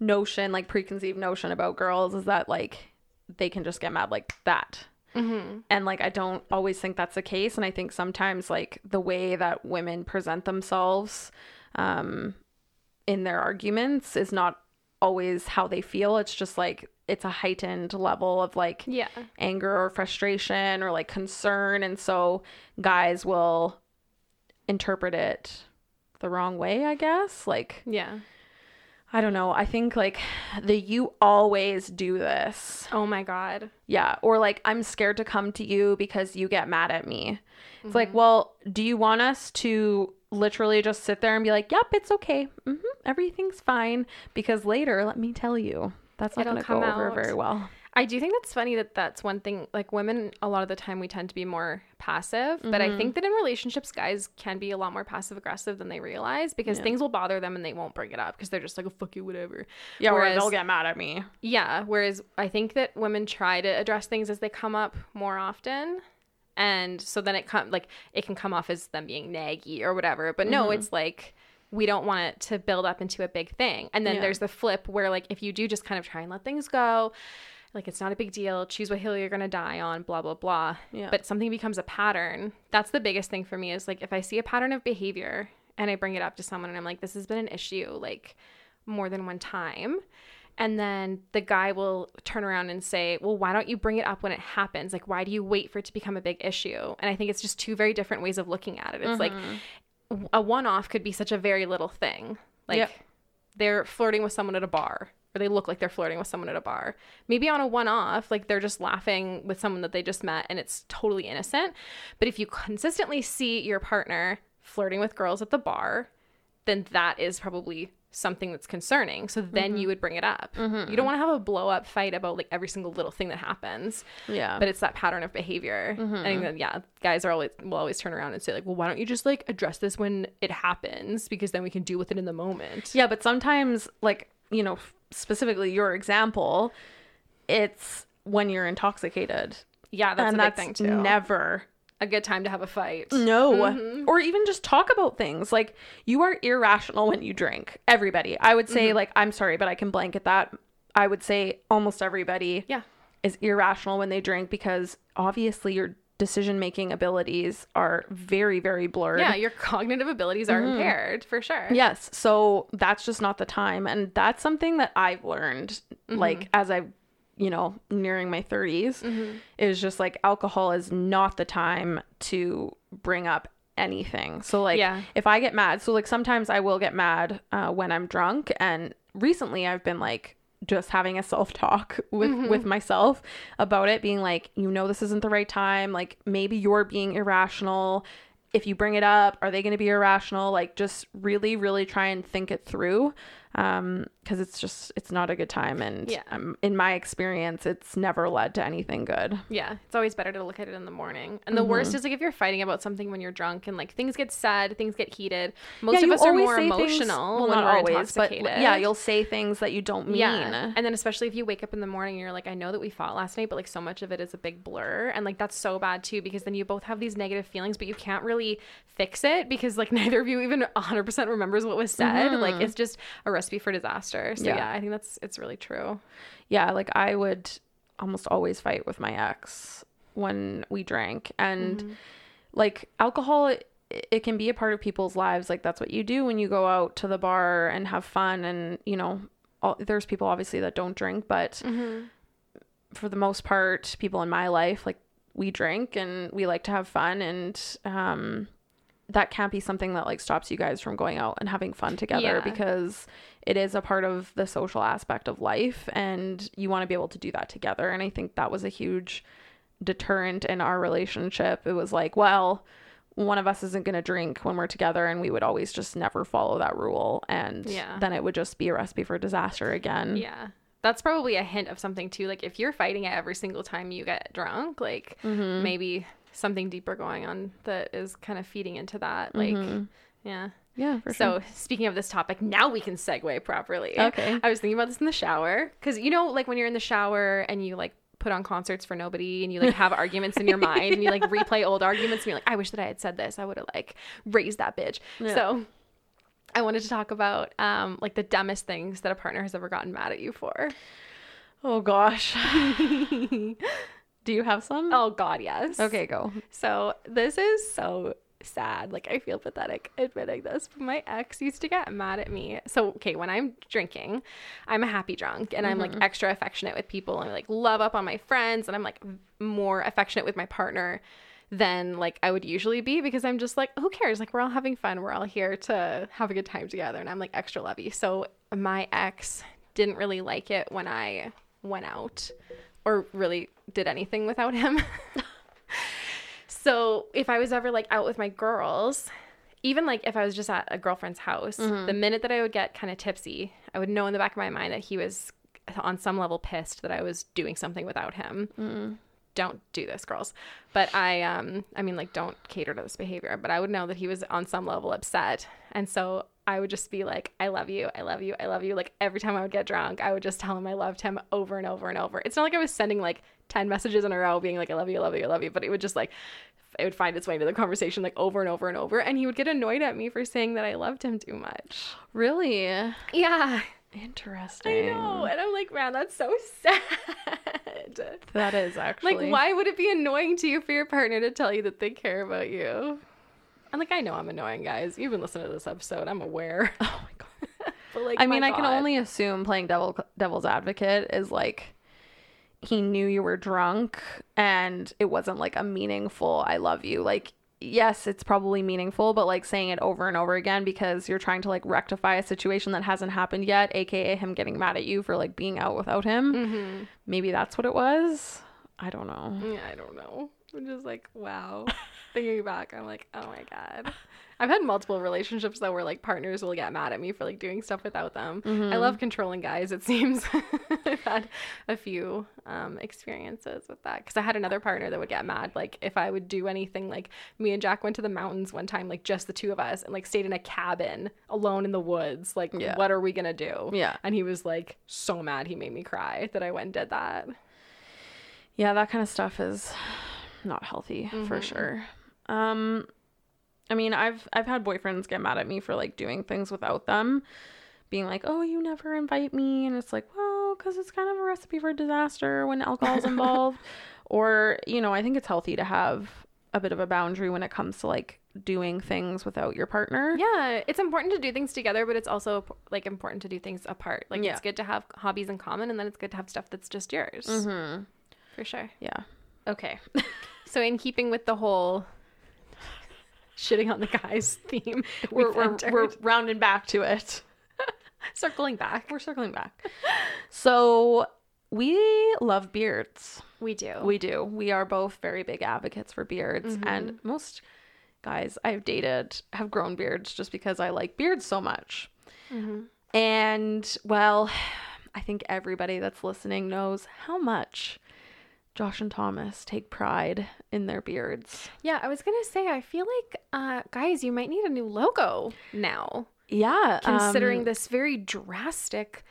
notion, like preconceived notion about girls is that like they can just get mad like that. Mm-hmm. And like I don't always think that's the case and I think sometimes like the way that women present themselves um in their arguments is not always how they feel. It's just like it's a heightened level of like Yeah. anger or frustration or like concern and so guys will interpret it the wrong way i guess like Yeah. I don't know. I think like the you always do this. Oh my god. yeah. Or like i'm scared to come to you because you get mad at me. It's Mm-hmm. like well do you want us to literally just sit there and be like yep it's okay. Hmm everything's fine. Because later let me tell you that's not going to go come over out. very well I do think that's funny that that's one thing. Like women, a lot of the time we tend to be more passive, but I think mm-hmm. that in relationships, guys can be a lot more passive aggressive than they realize because things will bother them and they won't bring it up because they're just like, oh, fuck you, whatever. yeah or Whereas- they'll get mad at me Yeah. Whereas I think that women try to address things as they come up more often. And so then it come like it can come off as them being naggy or whatever. But no, mm-hmm. it's like we don't want it to build up into a big thing. And then Yeah. there's the flip where like if you do just kind of try and let things go, like it's not a big deal, choose what hill you're gonna die on, blah blah blah. Yeah. But something becomes a pattern. That's the biggest thing for me is like if I see a pattern of behavior and I bring it up to someone and I'm like, this has been an issue like more than one time. And then the guy will turn around and say, Well, why don't you bring it up when it happens? Like, why do you wait for it to become a big issue? And I think it's just two very different ways of looking at it. It's like mm-hmm. a one off could be such a very little thing. Like, Yep. they're flirting with someone at a bar, or they look like they're flirting with someone at a bar. Maybe on a one off, like they're just laughing with someone that they just met and it's totally innocent. But if you consistently see your partner flirting with girls at the bar, then that is probably something that's concerning. So then you mm-hmm. would bring it up. You don't mm-hmm. want to have a blow up fight about like every single little thing that happens, yeah but it's that pattern of behavior. I think that yeah, guys are always will always turn around and say like, well, why don't you just like address this when it happens because then we can deal with it in the moment. Yeah, but sometimes, like, you know, specifically your example, it's when you're intoxicated. Yeah, that's and a big that's thing too. never. a good time to have a fight. No. Mm-hmm. Or even just talk about things. Like, you are irrational when you drink. Everybody. I would Mm-hmm. say, like, I'm sorry, but I can blanket that. I would say almost everybody Yeah. is irrational when they drink because obviously your decision making abilities are very, very blurred. Yeah, your cognitive abilities are impaired for sure. Yes. So that's just not the time. And that's something that I've learned, Mm-hmm. like, as I've, you know, nearing my 30s, Mm-hmm. is just like alcohol is not the time to bring up anything. So, like, Yeah. if I get mad, so like sometimes I will get mad uh, when I'm drunk. And recently I've been like, just having a self talk with Mm-hmm. with myself about it being like you know this isn't the right time. Like maybe you're being irrational. If you bring it up are they going to be irrational? Like just really really try and think it through um because it's just it's not a good time and Yeah. um, in my experience it's never led to anything good Yeah, it's always better to look at it in the morning. And the Mm-hmm. worst is like if you're fighting about something when you're drunk and like things get said, things get heated. Most Yeah, of us are more say things- emotional well, when not we're always but intoxicated. yeah you'll say things that you don't mean Yeah. And then especially if you wake up in the morning and you're like, I know that we fought last night, but like so much of it is a big blur. And like that's so bad too, because then you both have these negative feelings, but you can't really fix it because like neither of you even 100% remembers what was said. Like it's just a recipe for disaster. So Mm-hmm. Yeah. yeah, I think that's, it's really true. yeah like i would almost always fight with my ex when we drank and like alcohol it, it can be a part of people's lives like that's what you do when you go out to the bar and have fun and you know all, there's people obviously that don't drink but for the most part people in my life like we drink and we like to have fun and um that can't be something that like stops you guys from going out and having fun together Yeah. because it is a part of the social aspect of life and you want to be able to do that together and i think that was a huge deterrent in our relationship it was like well one of us isn't going to drink when we're together and we would always just never follow that rule and Yeah. then it would just be a recipe for disaster again Yeah. That's probably a hint of something too. Like if you're fighting it every single time you get drunk, like Mm-hmm. maybe something deeper going on that is kind of feeding into that. Like Mm-hmm. Yeah. Yeah, for sure. So speaking of this topic, now we can segue properly. Okay. I was thinking about this in the shower because you know, like when you're in the shower and you like put on concerts for nobody and you like have arguments in your mind and you like replay old arguments and you're like, I wish that I had said this. I would have like raised that bitch. Yeah. So I wanted to talk about um like the dumbest things that a partner has ever gotten mad at you for. oh gosh. Do you have some? Oh God, yes. Okay, go. So this is so sad. Like I feel pathetic admitting this, but my ex used to get mad at me. So okay, when I'm drinking, I'm a happy drunk and I'm like mm-hmm. extra affectionate with people and I like love up on my friends and I'm like more affectionate with my partner than like I would usually be because I'm just like, who cares? Like we're all having fun. We're all here to have a good time together and I'm like extra lovey. So my ex didn't really like it when I went out or really did anything without him. So if I was ever like out with my girls, even like if I was just at a girlfriend's house, the minute that I would get kind of tipsy, I would know in the back of my mind that he was on some level pissed that I was doing something without him. Don't do this, girls. But I, um, I mean, like, don't cater to this behavior. But I would know that he was on some level upset, and so I would just be like, "I love you, I love you, I love you." Like every time I would get drunk, I would just tell him I loved him over and over and over. It's not like I was sending like ten messages in a row, being like, "I love you, I love you, I love you," but it would just like it would find its way into the conversation like over and over and over and he would get annoyed at me for saying that I loved him too much. Really? Yeah. Interesting. I know. And I'm like, man, that's so sad. That is actually Like, why would it be annoying to you for your partner to tell you that they care about you? And like, I know I'm annoying, guys. You've been listening to this episode. I'm aware. Oh my god. But like, I mean, I can only assume playing devil devil's advocate is like he knew you were drunk and it wasn't like a meaningful I love you. Like yes, it's probably meaningful, but like saying it over and over again because you're trying to like rectify a situation that hasn't happened yet, aka him getting mad at you for like being out without him. Mm-hmm. Maybe that's what it was. I don't know. Yeah, I don't know. I'm just like, wow. Thinking back, I'm like, oh my god. I've had multiple relationships though where like partners will get mad at me for like doing stuff without them. I love controlling guys. It seems I've had a few um, experiences with that because I had another partner that would get mad like if I would do anything. Like me and Jac went to the mountains one time, like just the two of us, and like stayed in a cabin alone in the woods. Like, Yeah. what are we gonna do? Yeah. And he was like so mad he made me cry that I went and did that. Yeah, that kind of stuff is not healthy for sure. Um I mean, I've I've had boyfriends get mad at me for like doing things without them, being like, "Oh, you never invite me." And it's like, "Well, cuz it's kind of a recipe for disaster when alcohol's involved." or, you know, I think it's healthy to have a bit of a boundary when it comes to like doing things without your partner. Yeah, it's important to do things together, but it's also like important to do things apart. Like Yeah. it's good to have hobbies in common, and then it's good to have stuff that's just yours. Mhm. For sure. Yeah. Okay. So in keeping with the whole shitting on the guys theme, we're we're, we're rounding back to it. circling back. We're circling back. So, we love beards. We do. We do. We are both very big advocates for beards. Mm-hmm. And most guys I've dated have grown beards just because I like beards so much. Mm-hmm. And, well, I think everybody that's listening knows how much Josh and Thomas take pride in their beards. yeah, I was gonna say, I feel like, uh, guys, you might need a new logo now, Yeah. considering um, this very drastic,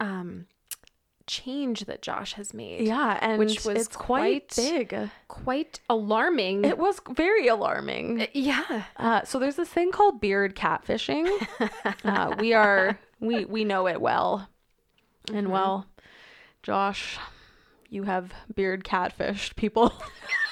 um, change that Josh has made. Yeah, and which was it's quite, quite- big. quite alarming. It was very alarming. Uh, yeah. Uh, so there's this thing called beard catfishing. uh, we are we we know it well, and well, Josh, you have beard catfished people.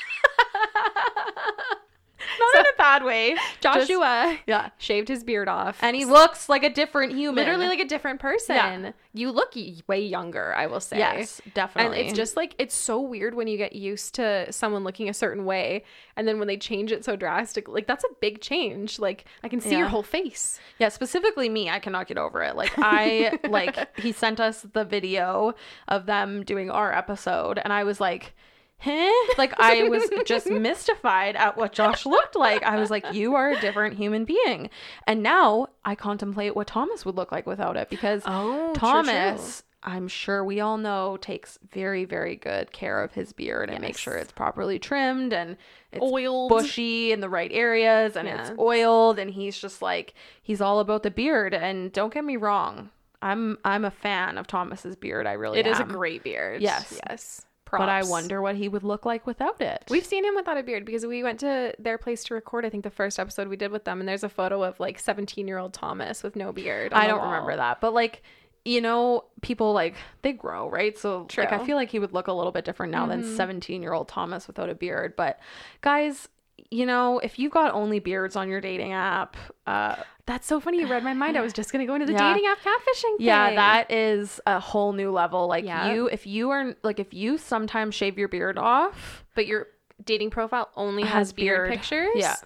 Not in a bad way. Just- Joshua yeah, shaved his beard off. and he looks like a different human. literally like a different person. Yeah. You look way younger, I will say. yes, definitely. And it's just like it's so weird when you get used to someone looking a certain way and then when they change it so drastic, like that's a big change. Like I can see your whole face. Yeah, specifically me, I cannot get over it. Like I like he sent us the video of them doing our episode and I was like, "Huh?" Like I was just mystified at what Josh looked like. I was like, "You are a different human being." And now I contemplate what Thomas would look like without it because Oh, Thomas I'm sure we all know takes very, very good care of his beard and makes sure it's properly trimmed and it's Oiled. bushy in the right areas and it's oiled and he's just like he's all about the beard and don't get me wrong. I'm I'm a fan of Thomas's beard. I really It is a great beard. Yes. Yes. But I wonder what he would look like without it. We've seen him without a beard because we went to their place to record. I think the first episode we did with them, and there's a photo of like 17 year old Thomas with no beard. I don't wall. remember that. But like, you know, people like they grow, right? So like I Mm-hmm. feel like he would look a little bit different now than 17 year old Thomas without a beard. But guys, you know, if you've got only beards on your dating app, uh That's so funny. You read my mind. I was just gonna go into the Yeah. dating app catfishing. yeah, that is a whole new level. Like Yeah. you if you are like if you sometimes shave your beard off, But your dating profile only has, Has beard, beard. pictures. Yeah.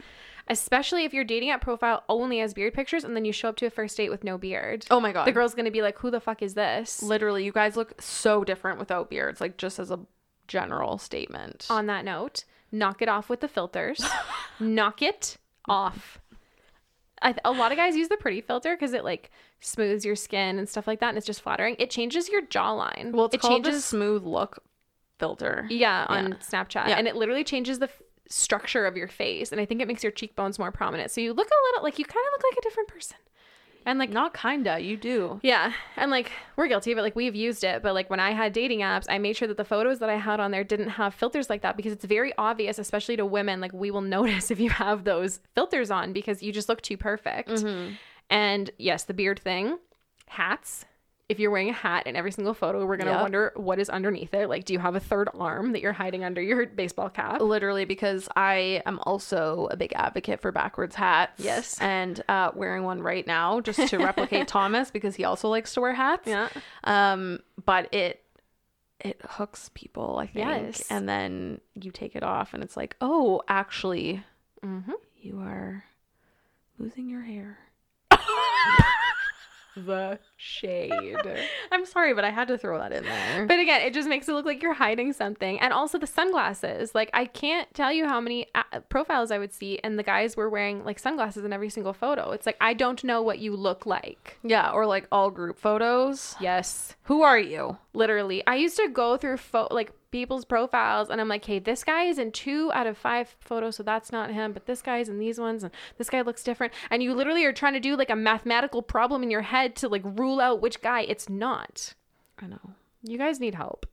Especially if your dating app profile only has beard pictures, and then you show up to a first date with no beard. oh my god. The girl's gonna be like, "Who the fuck is this?" literally you guys look so different without beards, like just as a general statement. On that note, knock it off with the filters. knock it off. I th- a lot of guys use the pretty filter because it like smooths your skin and stuff like that, and it's just flattering. It changes your jawline. well, it's it called the changes. smooth look filter. yeah, on Snapchat, Yeah. and it literally changes the f- structure of your face, and I think it makes your cheekbones more prominent. So you look a little like you kind of look like a different person. And like Not kinda, you do. Yeah. And like we're guilty of it. Like we've used it. But like when I had dating apps, I made sure that the photos that I had on there didn't have filters like that because it's very obvious, especially to women. Like we will notice if you have those filters on because you just look too perfect. Mm-hmm. And yes, the beard thing, hats. If you're wearing a hat in every single photo, we're to Yep. wonder what is underneath it. Like, do you have a third arm that you're hiding under your baseball cap? Literally, because I am also a big advocate for backwards hats. Yes. And uh, wearing one right now just to replicate Thomas because he also likes to wear hats. Yeah. Um, but it it hooks people, I think. Yes. And then you take it off and it's like, oh, actually, Mm-hmm. you are losing your hair. The shade. I'm sorry, but I had to throw that in there. But again, it just makes it look like you're hiding something. And also the sunglasses. Like, I can't tell you how many uh, profiles I would see, and the guys were wearing like sunglasses in every single photo. It's like, I don't know what you look like. yeah, or like all group photos. Yes. Who are you? Literally. I used to go through fo- like people's profiles, and I'm like, hey, this guy is in two out of five photos, so that's not him, but this guy's in these ones, and this guy looks different. And you literally are trying to do like a mathematical problem in your head to like rule out which guy it's not. I know. You guys need help.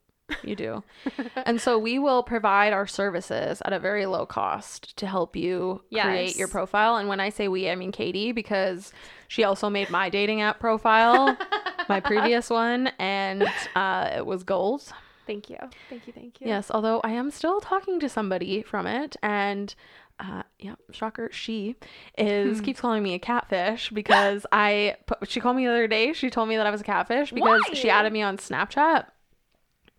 You do. and so we will provide our services at a very low cost to help you create your profile. And when I say we, I mean Katie, because she also made my dating app profile, my previous one, and uh, it was gold. Thank you. Thank you. Thank you. Yes, although I am still talking to somebody from it, and uh, yeah, shocker, she is keeps calling me a catfish because I. Put, she called me the other day. She told me that I was a catfish because she added me on Snapchat,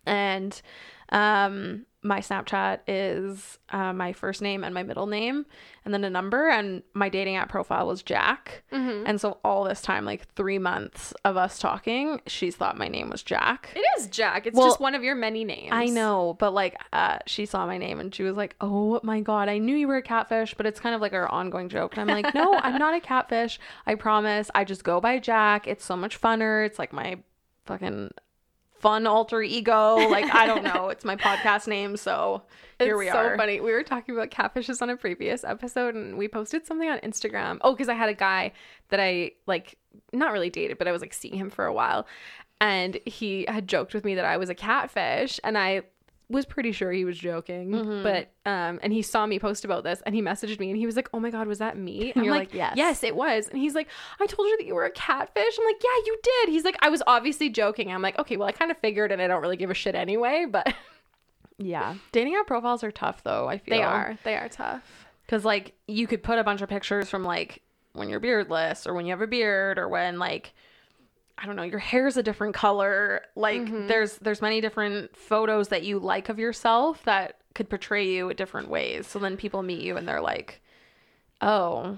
and um, my Snapchat is uh, my first name and my middle name, and then a number, and my dating app profile was Jac, and so all this time, like three months of us talking, she's thought my name was Jac. It is Jac. It's Well, just one of your many names. I know, but like uh she saw my name and she was like, "Oh my god, I knew you were a catfish," but it's kind of like our ongoing joke. And I'm like, "No, I'm not a catfish. I promise. I just go by Jac. It's so much funner. It's like my fucking fun alter ego. Like I don't know. It's my podcast name, so here It's we are. so funny. We were talking about catfishes on a previous episode, and we posted something on Instagram. Oh, because I had a guy that I like, not really dated, but I was like seeing him for a while, and he had joked with me that I was a catfish, and I was pretty sure he was joking. Mm-hmm. But um, and he saw me post about this, and he messaged me, and he was like, "Oh my god, was that me?" I'm You're like, like, "Yes." yes, it was." And he's like, "I told you that you were a catfish." I'm like, "Yeah, you did." He's like, "I was obviously joking." I'm like, "Okay, well, I kind of figured, and I don't really give a shit anyway." But Yeah. Dating app profiles are tough though, I feel. they are, they are tough. Cuz like you could put a bunch of pictures from like when you're beardless or when you have a beard or when like I don't know, your hair's a different color. Like Mm-hmm. there's there's many different photos that you like of yourself that could portray you in different ways. So then people meet you and they're like, "Oh,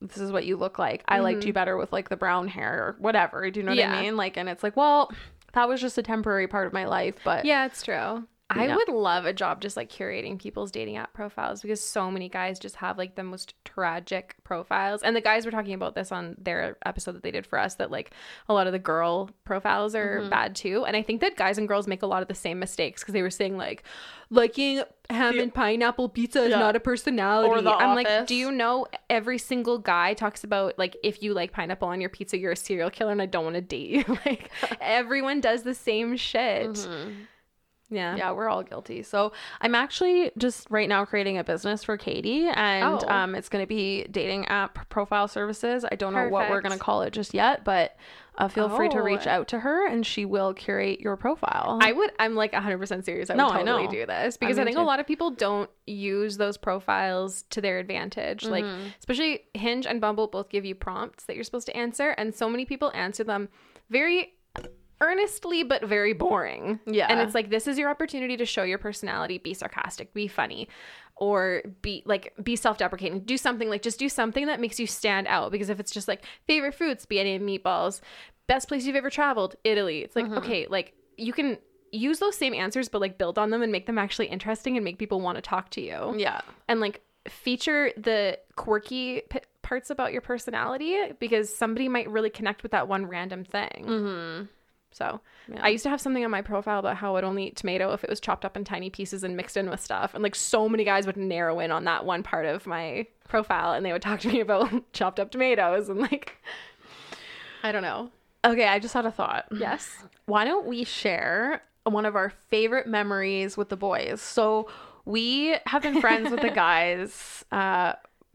this is what you look like. I liked you better with like the brown hair or whatever." Do you know what Mm-hmm. Yeah. I mean? Like and it's like, "Well, that was just a temporary part of my life, but Yeah, it's true. I would love a job just like curating people's dating app profiles because so many guys just have like the most tragic profiles. And the guys were talking about this on their episode that they did for us that like a lot of the girl profiles are Mm-hmm. bad too. And I think that guys and girls make a lot of the same mistakes because they were saying like liking ham and pineapple pizza is Yeah. not a personality. I'm like, do you know every single guy talks about like if you like pineapple on your pizza, you're a serial killer and I don't want to date you. like everyone does the same shit. Yeah. Yeah, we're all guilty. So I'm actually just right now creating a business for Katie, and Oh. um, it's going to be dating app profile services. I don't know what we're going to call it just yet, but uh, feel free to Oh. reach out to her, and she will curate your profile. I would. I'm like 100 percent serious. I would No, I totally know. do this because I'm I think a lot of people don't use those profiles to their advantage. Like Mm-hmm. especially Hinge and Bumble both give you prompts that you're supposed to answer, and so many people answer them very earnestly but very boring. Yeah. and it's like this is your opportunity to show your personality, be sarcastic, be funny. Or be like be self-deprecating. Do something like just do something that makes you stand out. Because if it's just like favorite food, spaghetti and meatballs, best place you've ever traveled, Italy. It's like okay, like you can use those same answers but like build on them and make them actually interesting and make people want to talk to you yeah. and like feature the quirky p- parts about your personality because somebody might really connect with that one random thing Mm-hmm. So Yeah. i used to have something on my profile about how i'd only eat tomato if it was chopped up in tiny pieces and mixed in with stuff and like so many guys would narrow in on that one part of my profile and they would talk to me about chopped up tomatoes and like i don't know Okay, I just had a thought. yes why don't we share one of our favorite memories with the boys? So we have been friends with the guys uh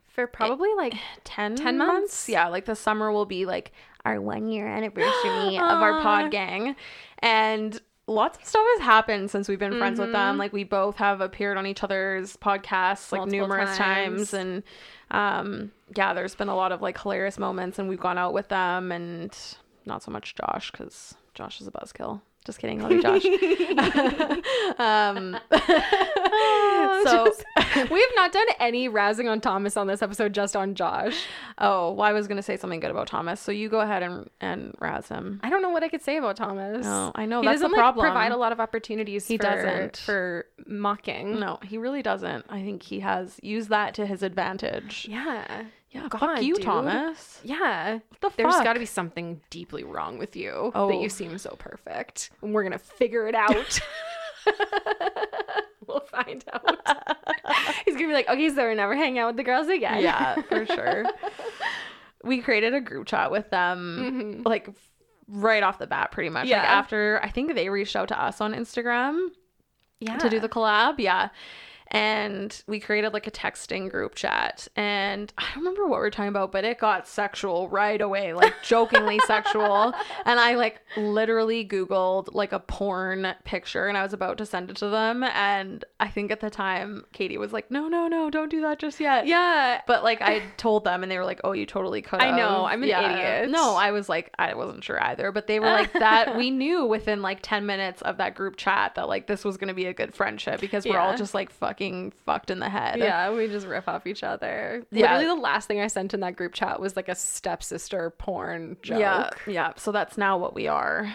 for probably like 10, 10 months? months? Yeah, like the summer will be like our one year anniversary of our pod gang. And lots of stuff has happened since we've been friends with them. Like we both have appeared on each other's podcasts like Multiple numerous times. times. and um yeah, there's been a lot of like hilarious moments and we've gone out with them and not so much Josh cuz Josh is a buzzkill. Just kidding, love you, Josh. um, so, we have not done any razzing on thomas on this episode just on josh oh, well, I was gonna say something good about Thomas. So you go ahead and and razz him. I don't know what I could say about Thomas. No, I know, he that's the doesn't like problem. provide a lot of opportunities. He for, doesn't. for mocking. No, he really doesn't. I think he has used that to his advantage. Yeah. Yeah, God, fuck you, dude. Thomas. Yeah. the There's got to be something deeply wrong with you Oh. that you seem so perfect, and we're gonna figure it out. we'll find out. He's gonna be like, okay, so we're never hanging out with the girls again. Yeah, for sure. we created a group chat with them, mm-hmm. like right off the bat, pretty much. Like Yeah. after I think they reached out to us on Instagram yeah. to do the collab. Yeah. And we created like a texting group chat. And I don't remember what we are talking about, but it got sexual right away, like jokingly sexual. And I like literally Googled like a porn picture and I was about to send it to them. And I think at the time, Katie was like, no, no, no, don't do that just yet. Yeah. But like I told them and they were like, "Oh, you totally could." I know, I'm an idiot. No, I was like, I wasn't sure either. But they were like that. We knew within like ten minutes of that group chat that like this was gonna be a good friendship because we're all just like fucking fucked in the head. Yeah, we just rip off each other. Yeah. Literally, the last thing I sent in that group chat was like a stepsister porn joke. Yeah. Yeah. So that's now what we are.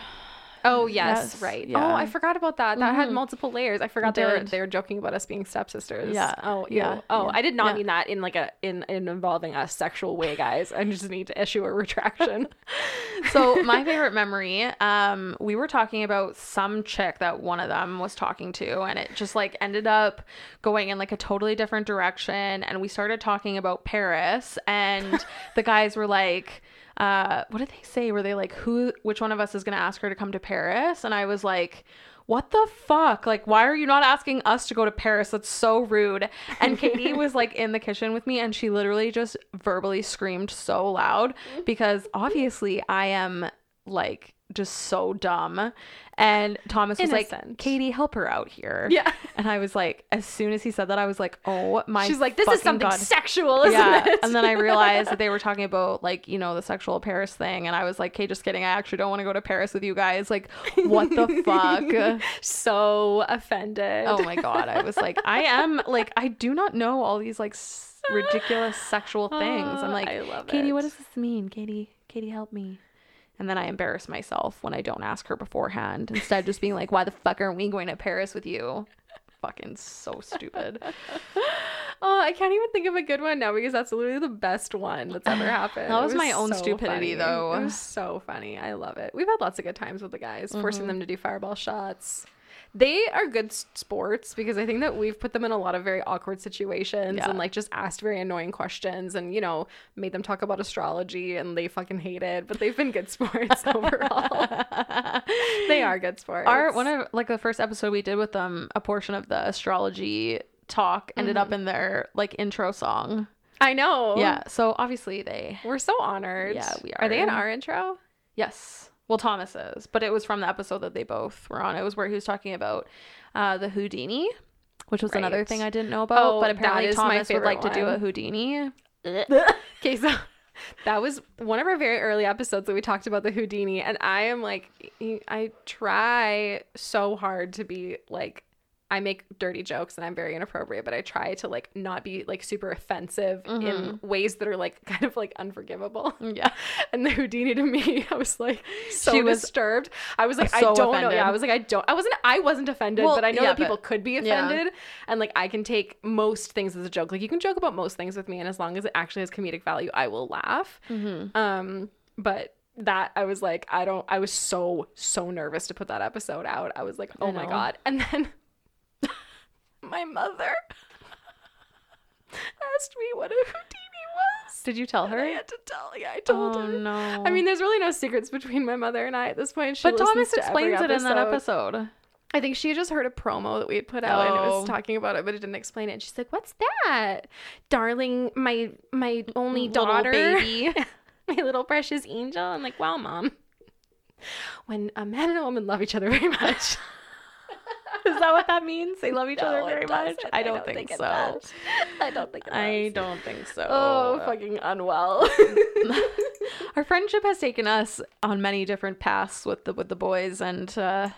Oh yes, Yes, right. yeah. Oh, I forgot about that. That had multiple layers. I forgot they were they were joking about us being stepsisters. Yeah, Oh yeah, yeah. Oh, yeah, I did not yeah. mean that in like a in in involving a sexual way, guys. I just need to issue a retraction. so my favorite memory um we were talking about some chick that one of them was talking to and it just like ended up going in like a totally different direction and we started talking about paris and the guys were like uh what did they say were they like who which one of us is going to ask her to come to paris and i was like what the fuck? Like, why are you not asking us to go to Paris? That's so rude. And Katie was like in the kitchen with me and she literally just verbally screamed so loud because obviously I am like just so dumb. And Thomas was like, Innocent. Katie, help her out here. Yeah. And I was like, as soon as he said that, I was like, oh my She's like, this is something God. sexual, isn't yeah. it? And then I realized that they were talking about like, you know, the sexual Paris thing. And I was like, okay, just kidding. I actually don't want to go to Paris with you guys. Like, what the fuck? so offended. Oh my god, I was like, I am like, I do not know all these like s- ridiculous sexual things. I'm like, Katie, what does this mean? Katie, Katie, help me. And then I embarrass myself when I don't ask her beforehand instead of just being like, "Why the fuck aren't we going to Paris with you?" Fucking so stupid. Oh, I can't even think of a good one now because that's literally the best one that's ever happened. That It was my own stupidity, funny. though. It was so funny. I love it. We've had lots of good times with the guys, Mm-hmm. forcing them to do fireball shots. They are good sports because I think that we've put them in a lot of very awkward situations Yeah. and like just asked very annoying questions and you know made them talk about astrology and they fucking hate it, but they've been good sports overall. they are good sports. Our one of like the first episode we did with them, a portion of the astrology talk ended up mm-hmm. in their like intro song. I know. Yeah, so obviously they We're so honored. Yeah, we Are Are they in our intro? Yes. Well, Thomas is, but it was from the episode that they both were on. It was where he was talking about uh, the Houdini, which was another thing I didn't know about. Oh, but apparently Thomas would like to do a. Houdini. Okay, so that was one of our very early episodes that we talked about the Houdini, and I am like, I try so hard to be like, I make dirty jokes and I'm very inappropriate, but I try to like not be like super offensive in ways that are like kind of like unforgivable. Yeah. And the Houdini to me, I was like so She was disturbed. I was like, I don't know. Yeah, I was like, I don't. I wasn't. I wasn't offended, Well, but I know yeah, that people but- could be yeah. offended, and like I can take most things as a joke. Like you can joke about most things with me, and as long as it actually has comedic value, I will laugh. Mm-hmm. Um, but that I was like, I don't. I was so so nervous to put that episode out. I was like, oh my god, and then my mother asked me what a Houdini was. Did you tell her? I had to tell. Yeah, I told Oh her. no. I mean, there's really no secrets between my mother and I at this point. She but Thomas explains it in that episode. I think she had just heard a promo that we had put out and it was Oh. talking about it, but it didn't explain it. And she's like, "What's that, darling? My my only Little daughter, baby. my little precious angel." I'm like, "Wow, mom." When a man and a woman love each other very much, Is that what that means? They love each other No, it very much. doesn't. I don't, think, it so. I don't think. I don't think so. Oh, fucking unwell. Our friendship has taken us on many different paths with the with the boys, and uh,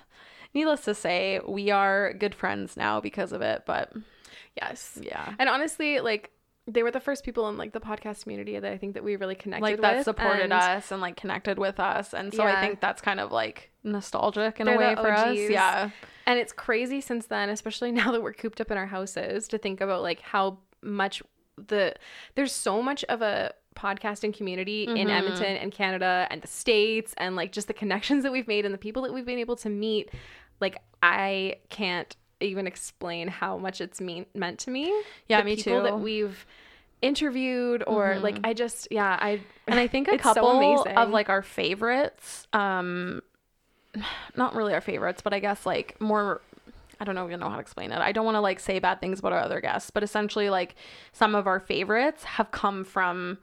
needless to say, we are good friends now because of it. But yes. yeah, And honestly, like they were the first people in like the podcast community that I think that we really connected like with. that supported and us and like connected with us, and so I think that's kind of like nostalgic in They're a way for us. Yeah, And it's crazy since then, especially now that we're cooped up in our houses, to think about like how much the there's so much of a podcasting community in Mm-hmm. Edmonton and Canada and the states and like just the connections that we've made and the people that we've been able to meet. Like I can't even explain how much it's mean meant to me. Yeah, the me people That we've interviewed or like I just yeah I and I think a It's so couple of like our favorites, um, not really our favorites, but I guess like more. I don't know even know how to explain it. I don't want to like say bad things about our other guests, but essentially like some of our favorites have come from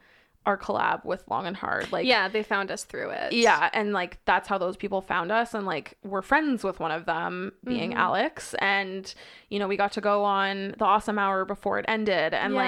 our collab with Long and Hard. Like yeah they found us through it. yeah, and like that's how those people found us and like we're friends with one of them being Mm-hmm. Alex and you know, we got to go on the awesome hour before it ended and Yeah.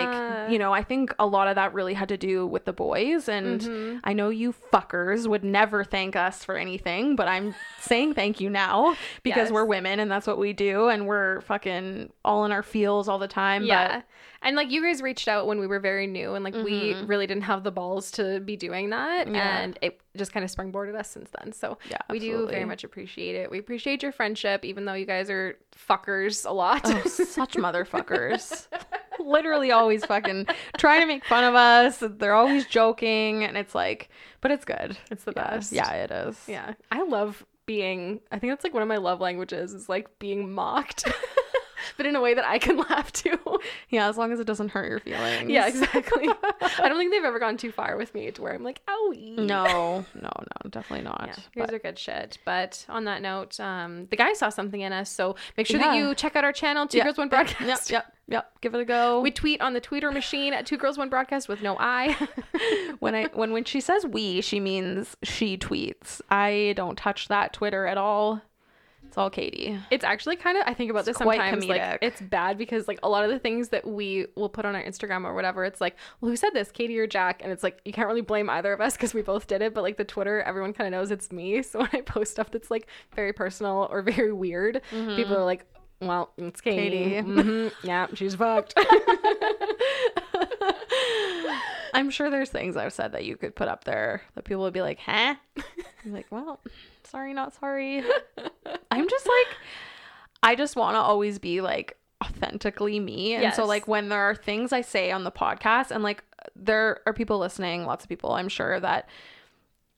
like, you know, I think a lot of that really had to do with the boys and Mm-hmm. I know you fuckers would never thank us for anything, but I'm saying thank you now because Yes. we're women and that's what we do and we're fucking all in our feels all the time, Yeah. And like you guys reached out when we were very new and like we Mhm. really didn't have the balls to be doing that Yeah. and it just kind of springboarded us since then. So Yeah, we do very much appreciate it. We appreciate your friendship even though you guys are fuckers a lot. Oh, such motherfuckers. Literally always fucking trying to make fun of us. They're always joking and it's like, but it's good. it's the Yeah. best. Yeah, it is. Yeah. I love being I think that's like one of my love languages is like being mocked. but in a way that I can laugh too. Yeah, as long as it doesn't hurt your feelings. yeah, exactly. I don't think they've ever gone too far with me to where I'm like, owie. No, no, no, definitely not. Yeah, you guys are good shit. But on that note, um, the guy saw something in us, so make sure that you check out our channel, Two Yeah, Girls One Broadcast. Yep, yep, yep. Give it a go. We tweet on the tweeter machine at Two Girls One Broadcast with no I. when I when when she says we, she means she tweets. I don't touch that Twitter at all. It's all Katie. it's actually kind of I think about It's this sometimes. comedic. Like it's bad because like a lot of the things that we will put on our Instagram or whatever, it's like, well, who said this, Katie or Jac? And it's like you can't really blame either of us because we both did it. But like the Twitter, everyone kind of knows it's me. So when I post stuff that's like very personal or very weird, people are like. Well, it's Katie. Katie. Mhm. Yeah, she's fucked. I'm sure there's things I've said that you could put up there that people would be like, huh? I'm like, well, sorry, not sorry. I'm just like, I just want to always be like authentically me. And so, like, when there are things I say on the podcast, and like, there are people listening, lots of people, I'm sure, that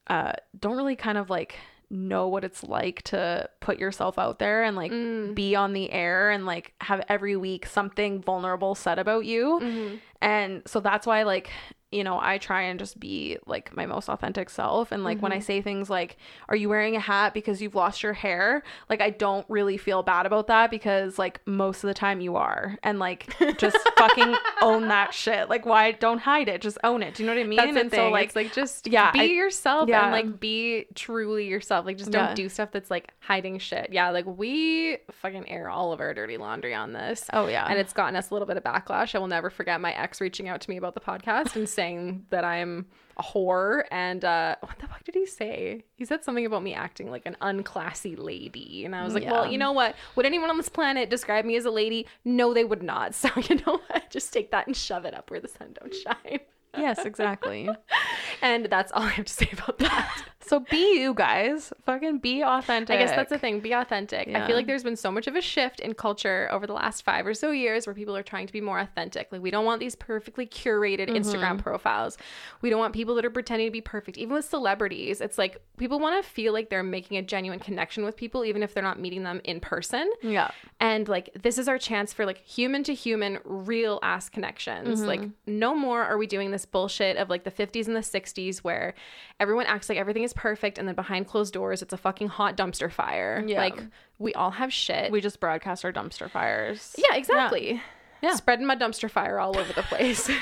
uh, don't really kind of like know what it's like to put yourself out there and like be on the air and like have every week something vulnerable said about you. And so that's why like you know, I try and just be like my most authentic self. And like when I mm-hmm. say things like, Are you wearing a hat because you've lost your hair? Like, I don't really feel bad about that because like most of the time you are. And like just fucking own that shit. Like, why don't hide it? Just own it. Do you know what I mean? That's the and thing. so like, it's like just yeah, be I- yourself yeah. and like be truly yourself. Like just don't Yeah. do stuff that's like hiding shit. Yeah, like we fucking air all of our dirty laundry on this. Oh, yeah. And it's gotten us a little bit of backlash. I will never forget my ex reaching out to me about the podcast and saying that I'm a whore and uh what the fuck did he say? He said something about me acting like an unclassy lady. And I was like, Well, you know what? Would anyone on this planet describe me as a lady? No, they would not. So you know what? Just take that and shove it up where the sun don't shine. yes, exactly. And that's all I have to say about that. so be you guys. Fucking be authentic. I guess that's the thing. Be authentic. I feel like there's been so much of a shift in culture over the last five or so years where people are trying to be more authentic. Like, we don't want these perfectly curated Mm-hmm. Instagram profiles. We don't want people that are pretending to be perfect. Even with celebrities, it's like people want to feel like they're making a genuine connection with people, even if they're not meeting them in person. Yeah. And like, this is our chance for like human to human, real ass connections. Mm-hmm. Like, no more are we doing this bullshit of like the 50s and the 60s where everyone acts like everything is perfect and then behind closed doors, it's a fucking hot dumpster fire. Yeah. Like, we all have shit. We just broadcast our dumpster fires. yeah, exactly. Yeah. Spreading my dumpster fire all over the place.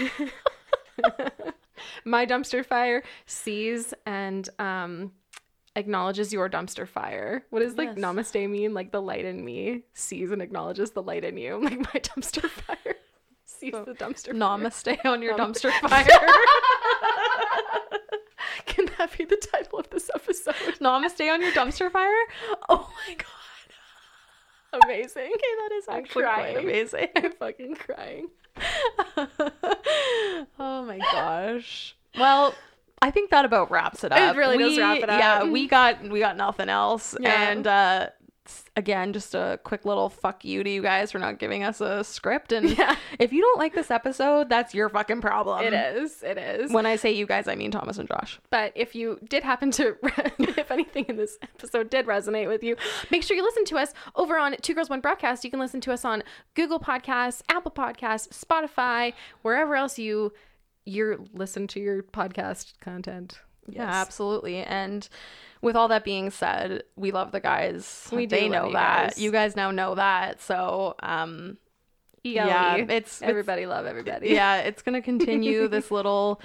my dumpster fire sees and um acknowledges your dumpster fire. What does like Yes. namaste mean? Like the light in me sees and acknowledges the light in you. Like my dumpster fire sees the dumpster fire. Namaste on your dumpster fire. That be the title of this episode? Namaste on your dumpster fire. Oh my god. Amazing. Okay, that is actually quite amazing. I'm fucking crying. oh my gosh. Well, I think that about wraps it up. It really does wrap it up. Yeah, we got we got nothing else. Yeah. And uh again, just a quick little fuck you to you guys for not giving us a script. And Yeah. if you don't like this episode, that's your fucking problem. It is. It is. When I say you guys, I mean Thomas and Josh. But if you did happen to, if anything in this episode did resonate with you, make sure you listen to us over on Two Girls One Broadcast. You can listen to us on Google Podcasts, Apple Podcasts, Spotify, wherever else you you listen to your podcast content. Yeah, absolutely. And with all that being said, we love the guys. We do they know you that. guys. You guys now know that. So, um ELE. Yeah, it's- it's- everybody love everybody. yeah, it's going to continue this little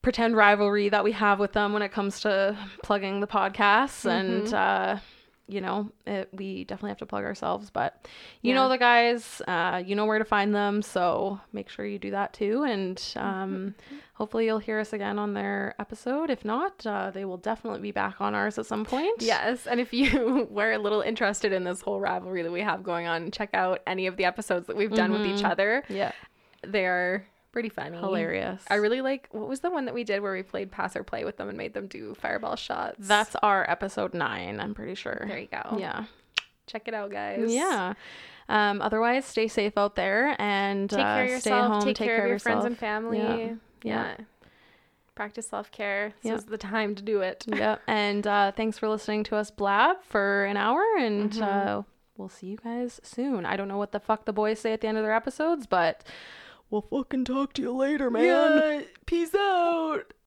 pretend rivalry that we have with them when it comes to plugging the podcasts Mm-hmm. and uh you know, it, we definitely have to plug ourselves, but you Yeah. know the guys, uh, you know where to find them, so make sure you do that too. And Mm-hmm. um, hopefully you'll hear us again on their episode. If not, uh, they will definitely be back on ours at some point. Yes, and if you were a little interested in this whole rivalry that we have going on, check out any of the episodes that we've done with each other. yeah, They are pretty funny. hilarious. I really like what was the one that we did where we played pass or play with them and made them do fireball shots. That's our episode nine. I'm pretty sure. there you go. Yeah. check it out, guys. Yeah. Um, otherwise, stay safe out there and take uh, care of stay yourself. home. take, care, of your friends and family. Yeah. Yeah. Yeah. Practice self care. This Yeah. is the time to do it. yep. And uh, thanks for listening to us blab for an hour, and Mm-hmm. uh, we'll see you guys soon. I don't know what the fuck the boys say at the end of their episodes, but we'll fucking talk to you later, man. Yeah, peace out.